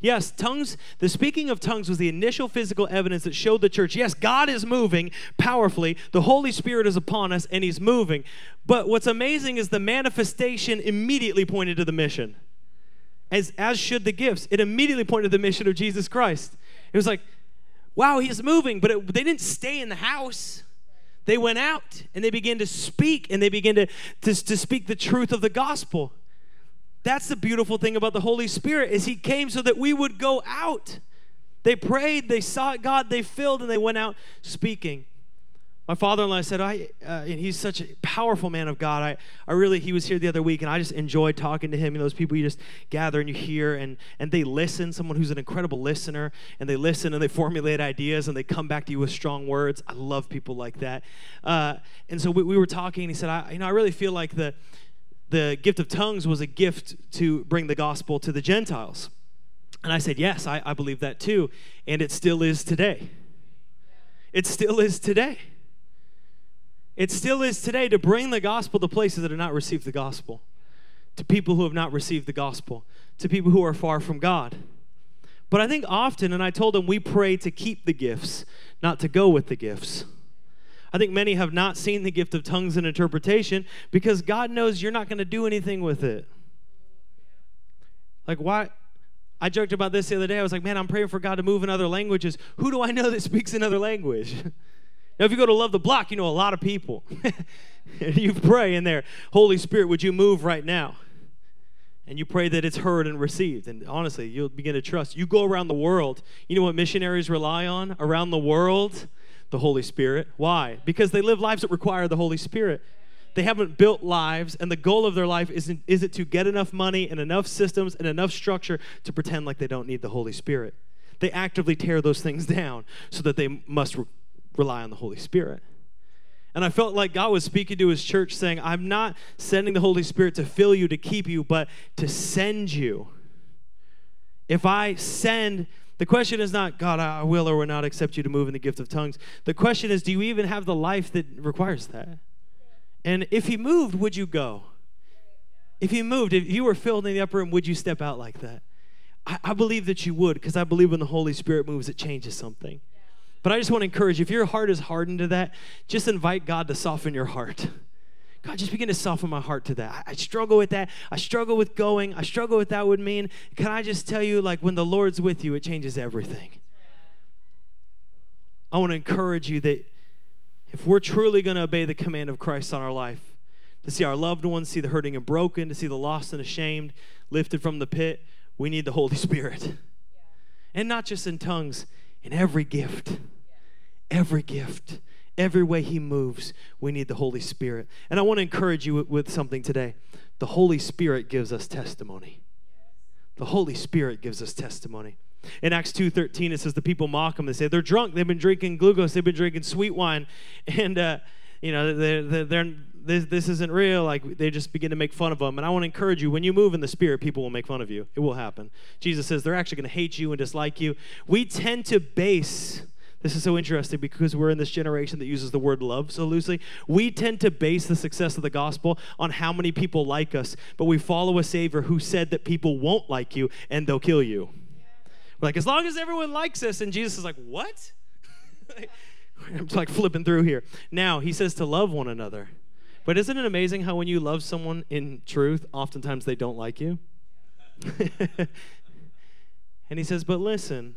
Yes, tongues, the speaking of tongues was the initial physical evidence that showed the church, yes, God is moving powerfully. The Holy Spirit is upon us and he's moving. But what's amazing is the manifestation immediately pointed to the mission. As, as should the gifts. It immediately pointed to the mission of Jesus Christ. It was like, wow, he's moving, but it, they didn't stay in the house. They went out and they began to speak and they began to, to, to speak the truth of the gospel. That's the beautiful thing about the Holy Spirit is he came so that we would go out. They prayed, they sought God, they filled, and they went out speaking. My father-in-law said, "I," uh, and he's such a powerful man of God. I, I really, he was here the other week, and I just enjoyed talking to him. You know, those people you just gather and you hear, and and they listen. Someone who's an incredible listener, and they listen and they formulate ideas, and they come back to you with strong words. I love people like that. Uh, and so we, we were talking, and he said, "I, you know, I really feel like the." The gift of tongues was a gift to bring the gospel to the Gentiles. And I said, Yes, I, I believe that too. And it still is today. It still is today. It still is today to bring the gospel to places that have not received the gospel, to people who have not received the gospel, to people who are far from God. But I think often, and I told them, we pray to keep the gifts, not to go with the gifts. I think many have not seen the gift of tongues and interpretation because God knows you're not going to do anything with it. Like, why? I joked about this the other day. I was like, man, I'm praying for God to move in other languages. Who do I know that speaks another language? now, if you go to Love the Block, you know a lot of people. you pray in there, Holy Spirit, would you move right now? And you pray that it's heard and received. And honestly, you'll begin to trust. You go around the world. You know what missionaries rely on around the world? The Holy Spirit. Why? Because they live lives that require the Holy Spirit. They haven't built lives, and the goal of their life isn't is it to get enough money and enough systems and enough structure to pretend like they don't need the Holy Spirit. They actively tear those things down so that they must re- rely on the Holy Spirit. And I felt like God was speaking to his church saying, I'm not sending the Holy Spirit to fill you, to keep you, but to send you. If I send the question is not, God, I will or will not accept you to move in the gift of tongues. The question is, do you even have the life that requires that? And if he moved, would you go? If he moved, if you were filled in the upper room, would you step out like that? I, I believe that you would because I believe when the Holy Spirit moves, it changes something. But I just want to encourage you if your heart is hardened to that, just invite God to soften your heart. God, just begin to soften my heart to that. I, I, struggle with that. I struggle with going. I struggle with that would mean. Can I just tell you, like, when the Lord's with you, it changes everything. I want to encourage you that if we're truly going to obey the command of Christ on our life, to see our loved ones, see the hurting and broken, to see the lost and ashamed lifted from the pit, we need the Holy Spirit. Yeah. And not just in tongues, in every gift. Yeah. Every gift. Every way He moves, we need the Holy Spirit. And I want to encourage you with something today. The Holy Spirit gives us testimony. The Holy Spirit gives us testimony. In Acts 2.13, it says the people mock them. They say, they're drunk. They've been drinking gleukos. They've been drinking sweet wine. And, uh, you know, they're, they're, they're, this, this isn't real. Like, they just begin to make fun of them. And I want to encourage you, when you move in the Spirit, people will make fun of you. It will happen. Jesus says they're actually going to hate you and dislike you. We tend to base this is so interesting because we're in this generation that uses the word love so loosely. We tend to base the success of the gospel on how many people like us, but we follow a Savior who said that people won't like you and they'll kill you. We're like, as long as everyone likes us, and Jesus is like, what? I'm like flipping through here. Now, he says to love one another. But isn't it amazing how when you love someone in truth, oftentimes they don't like you? and he says, but listen,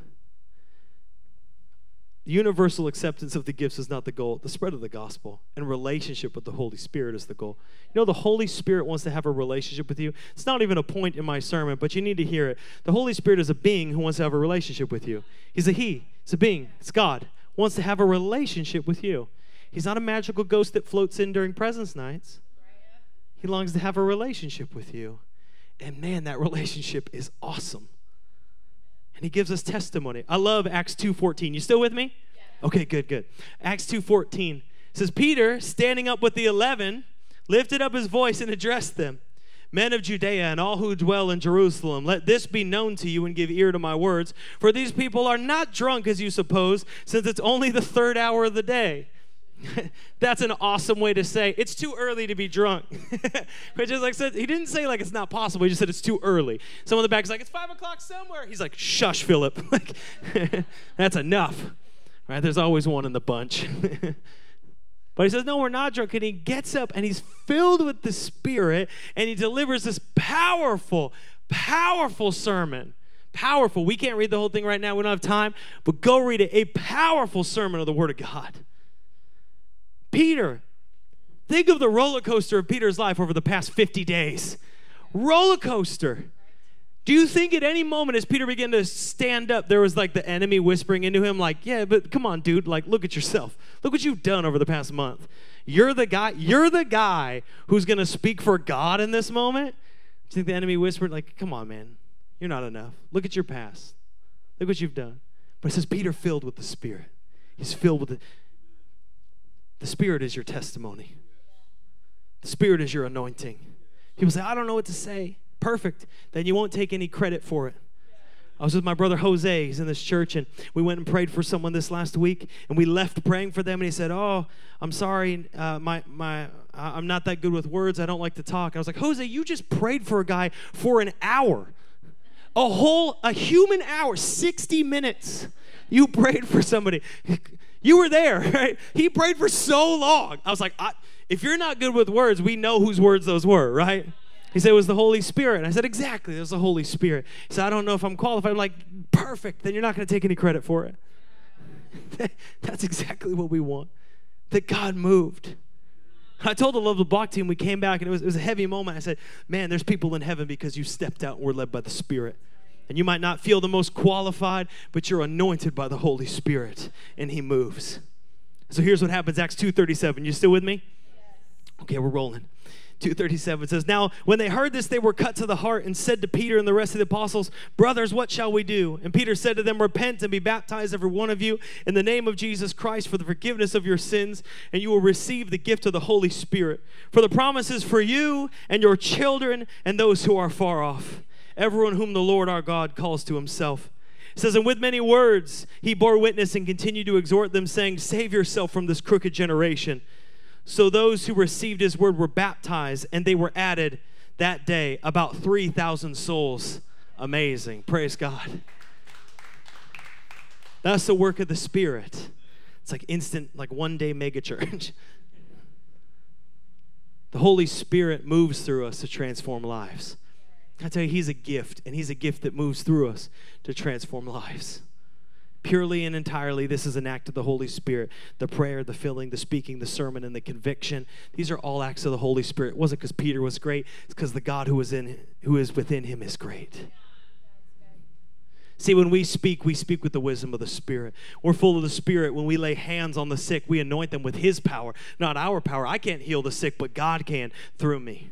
universal acceptance of the gifts is not the goal. The spread of the gospel and relationship with the Holy Spirit is the goal. You know, the Holy Spirit wants to have a relationship with you. It's not even a point in my sermon, but you need to hear it. The Holy Spirit is a being who wants to have a relationship with you. He's a He, it's a being, it's God, wants to have a relationship with you. He's not a magical ghost that floats in during presence nights. He longs to have a relationship with you. And man, that relationship is awesome and he gives us testimony. I love Acts 2:14. You still with me? Yeah. Okay, good, good. Acts 2:14 says Peter, standing up with the 11, lifted up his voice and addressed them. Men of Judea and all who dwell in Jerusalem, let this be known to you and give ear to my words. For these people are not drunk as you suppose, since it's only the third hour of the day. That's an awesome way to say it's too early to be drunk. Like said he didn't say like it's not possible. He just said it's too early. Someone in the back is like it's five o'clock somewhere. He's like shush, Philip. like that's enough. Right? There's always one in the bunch. But he says, No, we're not drunk. And he gets up and he's filled with the Spirit and he delivers this powerful, powerful sermon. Powerful. We can't read the whole thing right now. We don't have time. But go read it. A powerful sermon of the Word of God. Peter. Think of the roller coaster of Peter's life over the past 50 days. Roller coaster. Do you think at any moment as Peter began to stand up, there was like the enemy whispering into him, like, yeah, but come on, dude, like, look at yourself. Look what you've done over the past month. You're the guy, you're the guy who's gonna speak for God in this moment. Do you think the enemy whispered, like, come on, man, you're not enough. Look at your past. Look what you've done. But it says Peter filled with the Spirit. He's filled with the the Spirit is your testimony, the Spirit is your anointing. People say, I don't know what to say. Perfect. Then you won't take any credit for it. I was with my brother Jose. He's in this church, and we went and prayed for someone this last week. And we left praying for them, and he said, "Oh, I'm sorry, uh, my my, I'm not that good with words. I don't like to talk." I was like, "Jose, you just prayed for a guy for an hour, a whole a human hour, 60 minutes. You prayed for somebody. You were there, right? He prayed for so long. I was like, I, if you're not good with words, we know whose words those were, right? He said it was the Holy Spirit. I said, exactly, it was the Holy Spirit. He said, I don't know if I'm qualified. I'm like, perfect. Then you're not going to take any credit for it. That's exactly what we want. That God moved. I told the Love the Block team, we came back and it was, it was a heavy moment. I said, man, there's people in heaven because you stepped out and were led by the Spirit. And you might not feel the most qualified, but you're anointed by the Holy Spirit and he moves. So here's what happens Acts 2:37. You still with me? Okay, we're rolling. 237 says, Now, when they heard this, they were cut to the heart and said to Peter and the rest of the apostles, Brothers, what shall we do? And Peter said to them, Repent and be baptized, every one of you, in the name of Jesus Christ for the forgiveness of your sins, and you will receive the gift of the Holy Spirit. For the promise is for you and your children and those who are far off everyone whom the Lord our God calls to himself. It says, And with many words he bore witness and continued to exhort them, saying, Save yourself from this crooked generation. So those who received his word were baptized, and they were added that day about 3,000 souls. Amazing. Praise God. That's the work of the Spirit. It's like instant, like one day mega church. the Holy Spirit moves through us to transform lives. I tell you, He's a gift, and He's a gift that moves through us to transform lives. Purely and entirely, this is an act of the Holy Spirit. The prayer, the filling, the speaking, the sermon, and the conviction. These are all acts of the Holy Spirit. It wasn't because Peter was great, it's because the God who is in who is within him is great. See, when we speak, we speak with the wisdom of the Spirit. We're full of the Spirit. When we lay hands on the sick, we anoint them with His power, not our power. I can't heal the sick, but God can through me.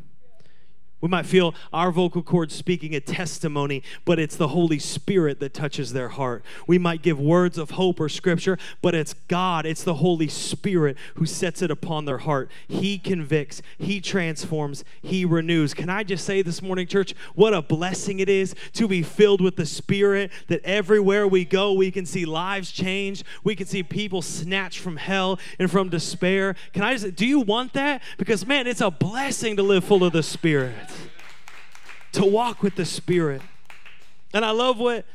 We might feel our vocal cords speaking a testimony, but it's the Holy Spirit that touches their heart. We might give words of hope or scripture, but it's God, it's the Holy Spirit who sets it upon their heart. He convicts, He transforms, He renews. Can I just say this morning, church, what a blessing it is to be filled with the Spirit, that everywhere we go, we can see lives change, we can see people snatched from hell and from despair. Can I just, do you want that? Because, man, it's a blessing to live full of the Spirit to walk with the Spirit. And I love what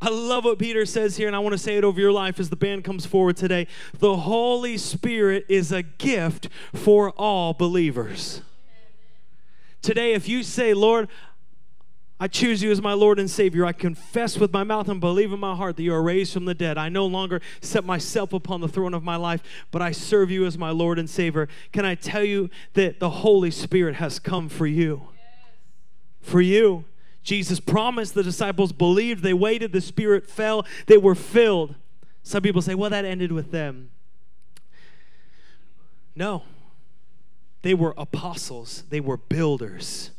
I love what Peter says here, and I want to say it over your life as the band comes forward today. The Holy Spirit is a gift for all believers. Today, if you say, Lord, I choose you as my Lord and Savior. I confess with my mouth and believe in my heart that you are raised from the dead. I no longer set myself upon the throne of my life, but I serve you as my Lord and Savior. Can I tell you that the Holy Spirit has come for you? For you. Jesus promised the disciples believed, they waited, the Spirit fell, they were filled. Some people say, well, that ended with them. No. They were apostles, they were builders.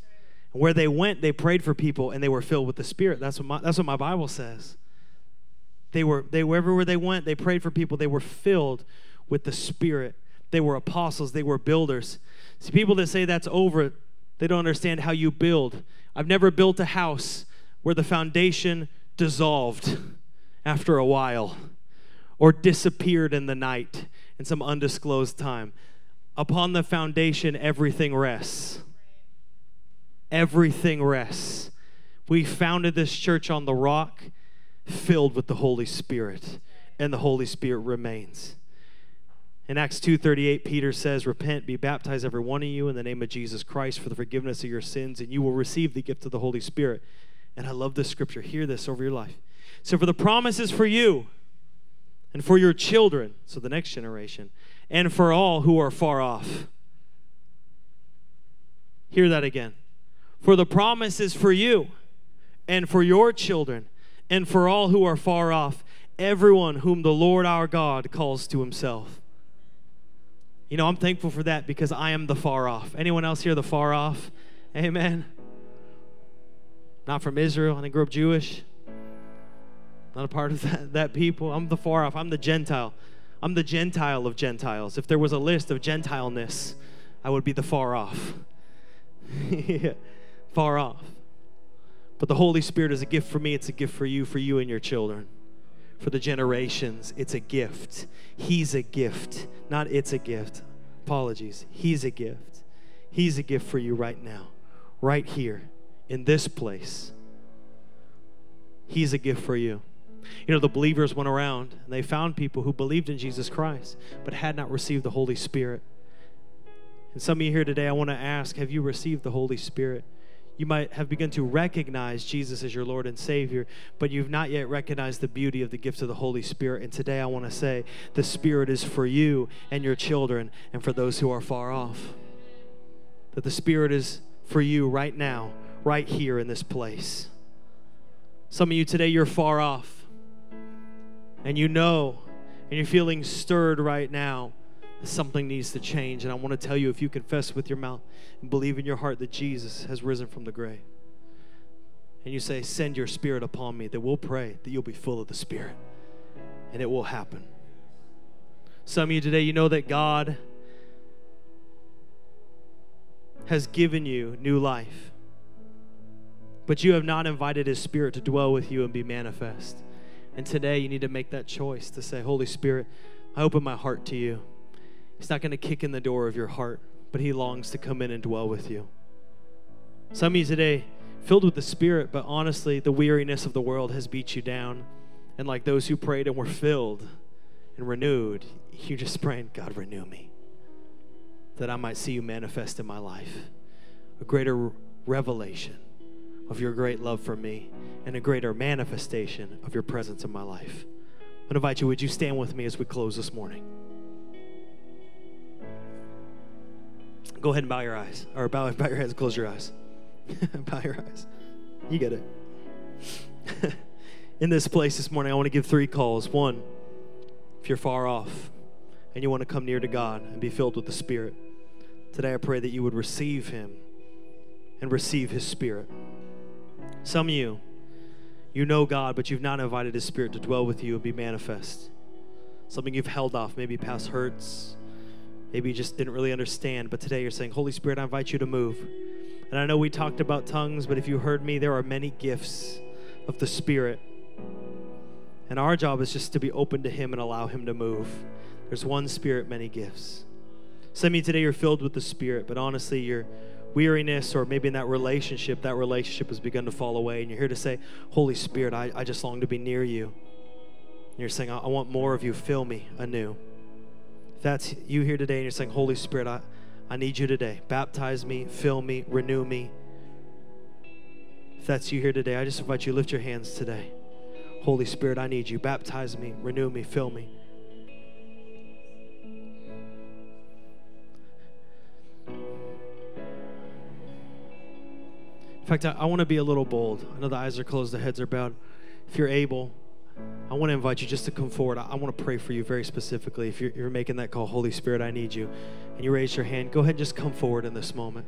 Where they went, they prayed for people and they were filled with the Spirit. That's what my, that's what my Bible says. They were, they wherever they went, they prayed for people. They were filled with the Spirit. They were apostles, they were builders. See, people that say that's over, they don't understand how you build. I've never built a house where the foundation dissolved after a while or disappeared in the night in some undisclosed time. Upon the foundation, everything rests. Everything rests. We founded this church on the rock filled with the Holy Spirit, and the Holy Spirit remains. In Acts 2:38 Peter says, "Repent, be baptized every one of you in the name of Jesus Christ for the forgiveness of your sins, and you will receive the gift of the Holy Spirit." And I love this scripture. Hear this over your life. So for the promises for you and for your children, so the next generation, and for all who are far off. Hear that again. For the promises for you and for your children and for all who are far off, everyone whom the Lord our God calls to himself. You know, I'm thankful for that because I am the far off. Anyone else here the far off? Amen. Not from Israel. And I didn't grow up Jewish. Not a part of that, that people. I'm the far off. I'm the Gentile. I'm the Gentile of Gentiles. If there was a list of Gentileness, I would be the far off. far off. But the Holy Spirit is a gift for me, it's a gift for you, for you and your children for the generations. It's a gift. He's a gift, not it's a gift. Apologies. He's a gift. He's a gift for you right now, right here, in this place. He's a gift for you. You know, the believers went around and they found people who believed in Jesus Christ but had not received the Holy Spirit. And some of you here today, I want to ask have you received the Holy Spirit? You might have begun to recognize Jesus as your Lord and Savior, but you've not yet recognized the beauty of the gift of the Holy Spirit. And today I want to say the Spirit is for you and your children and for those who are far off. That the Spirit is for you right now, right here in this place. Some of you today, you're far off, and you know, and you're feeling stirred right now something needs to change. And I want to tell you if you confess with your mouth and believe in your heart that Jesus has risen from the grave, and you say, Send your spirit upon me, that we'll pray that you'll be full of the Spirit. And it will happen. Some of you today, you know that God has given you new life, but you have not invited His Spirit to dwell with you and be manifest. And today, you need to make that choice to say, Holy Spirit, I open my heart to you. He's not going to kick in the door of your heart, but He longs to come in and dwell with you. Some of you today, filled with the Spirit, but honestly, the weariness of the world has beat you down. And like those who prayed and were filled and renewed, you just praying, God, renew me, that I might see you manifest in my life. A greater revelation of your great love for me and a greater manifestation of your presence in my life. I invite you, would you stand with me as we close this morning? Go ahead and bow your eyes, or bow, bow your heads, close your eyes. bow your eyes. You get it. in this place this morning, I want to give three calls. One, if you're far off and you want to come near to God and be filled with the Spirit, today I pray that you would receive Him and receive His Spirit. Some of you, you know God, but you've not invited His Spirit to dwell with you and be manifest. Something you've held off, maybe past hurts, maybe you just didn't really understand, but today you're saying, Holy Spirit, I invite you to move. And I know we talked about tongues, but if you heard me, there are many gifts of the Spirit. And our job is just to be open to Him and allow Him to move. There's one Spirit, many gifts. Some of you today you're filled with the Spirit, but honestly, your weariness or maybe in that relationship, that relationship has begun to fall away. And you're here to say, Holy Spirit, I, I just long to be near you. And you're saying, I, I want more of you. Fill me anew. If that's you here today and you're saying, Holy Spirit, I, I need you today. Baptize me, fill me, renew me. If that's you here today, I just invite you lift your hands today. Holy Spirit, I need you. Baptize me, renew me, fill me. In fact, I, I want to be a little bold. I know the eyes are closed, the heads are bowed. If you're able, I want to invite you just to come forward. I, want to pray for you very specifically. If you're, you're making that call, Holy Spirit, I need you, and you raise your hand, go ahead and just come forward in this moment.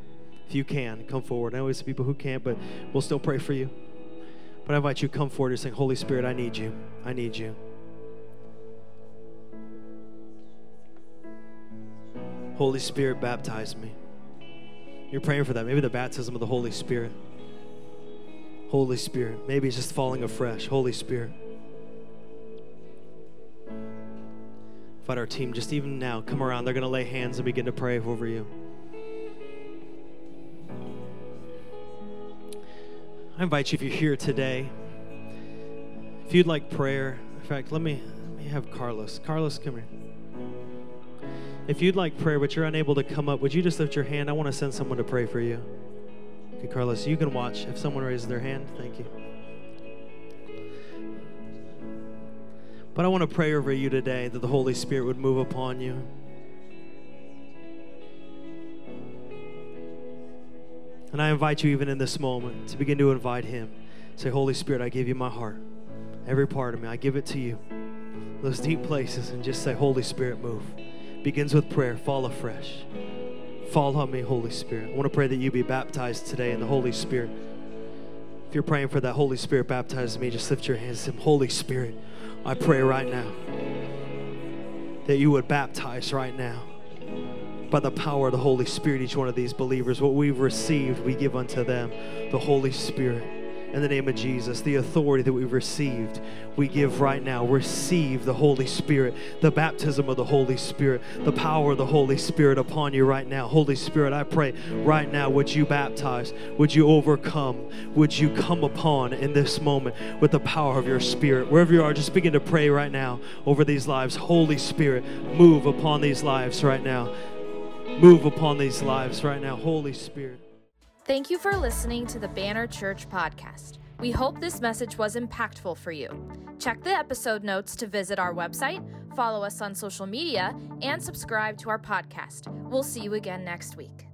If you can, come forward. I know it's people who can't, but we'll still pray for you. But I invite you to come forward and saying, Holy Spirit, I need you. I need you. Holy Spirit, baptize me. You're praying for that. Maybe the baptism of the Holy Spirit. Holy Spirit. Maybe it's just falling afresh. Holy Spirit. Invite our team just even now, come around. They're going to lay hands and begin to pray over you. I invite you, if you're here today, if you'd like prayer, in fact, let me, let me have Carlos. Carlos, come here. If you'd like prayer, but you're unable to come up, would you just lift your hand? I want to send someone to pray for you. Okay, Carlos, you can watch. If someone raises their hand, thank you. But I want to pray over you today that the Holy Spirit would move upon you. And I invite you, even in this moment, to begin to invite Him. Say, Holy Spirit, I give you my heart. Every part of me, I give it to you. Those deep places, and just say, Holy Spirit, move. Begins with prayer. Fall afresh. Fall on me, Holy Spirit. I want to pray that you be baptized today in the Holy Spirit. If you're praying for that Holy Spirit, baptize me. Just lift your hands. Say, Holy Spirit, I pray right now that you would baptize right now by the power of the Holy Spirit, each one of these believers. What we've received, we give unto them the Holy Spirit. In the name of Jesus, the authority that we've received, we give right now. Receive the Holy Spirit, the baptism of the Holy Spirit, the power of the Holy Spirit upon you right now. Holy Spirit, I pray right now, would you baptize? Would you overcome? Would you come upon in this moment with the power of your Spirit? Wherever you are, just begin to pray right now over these lives. Holy Spirit, move upon these lives right now. Move upon these lives right now, Holy Spirit. Thank you for listening to the Banner Church podcast. We hope this message was impactful for you. Check the episode notes to visit our website, follow us on social media, and subscribe to our podcast. We'll see you again next week.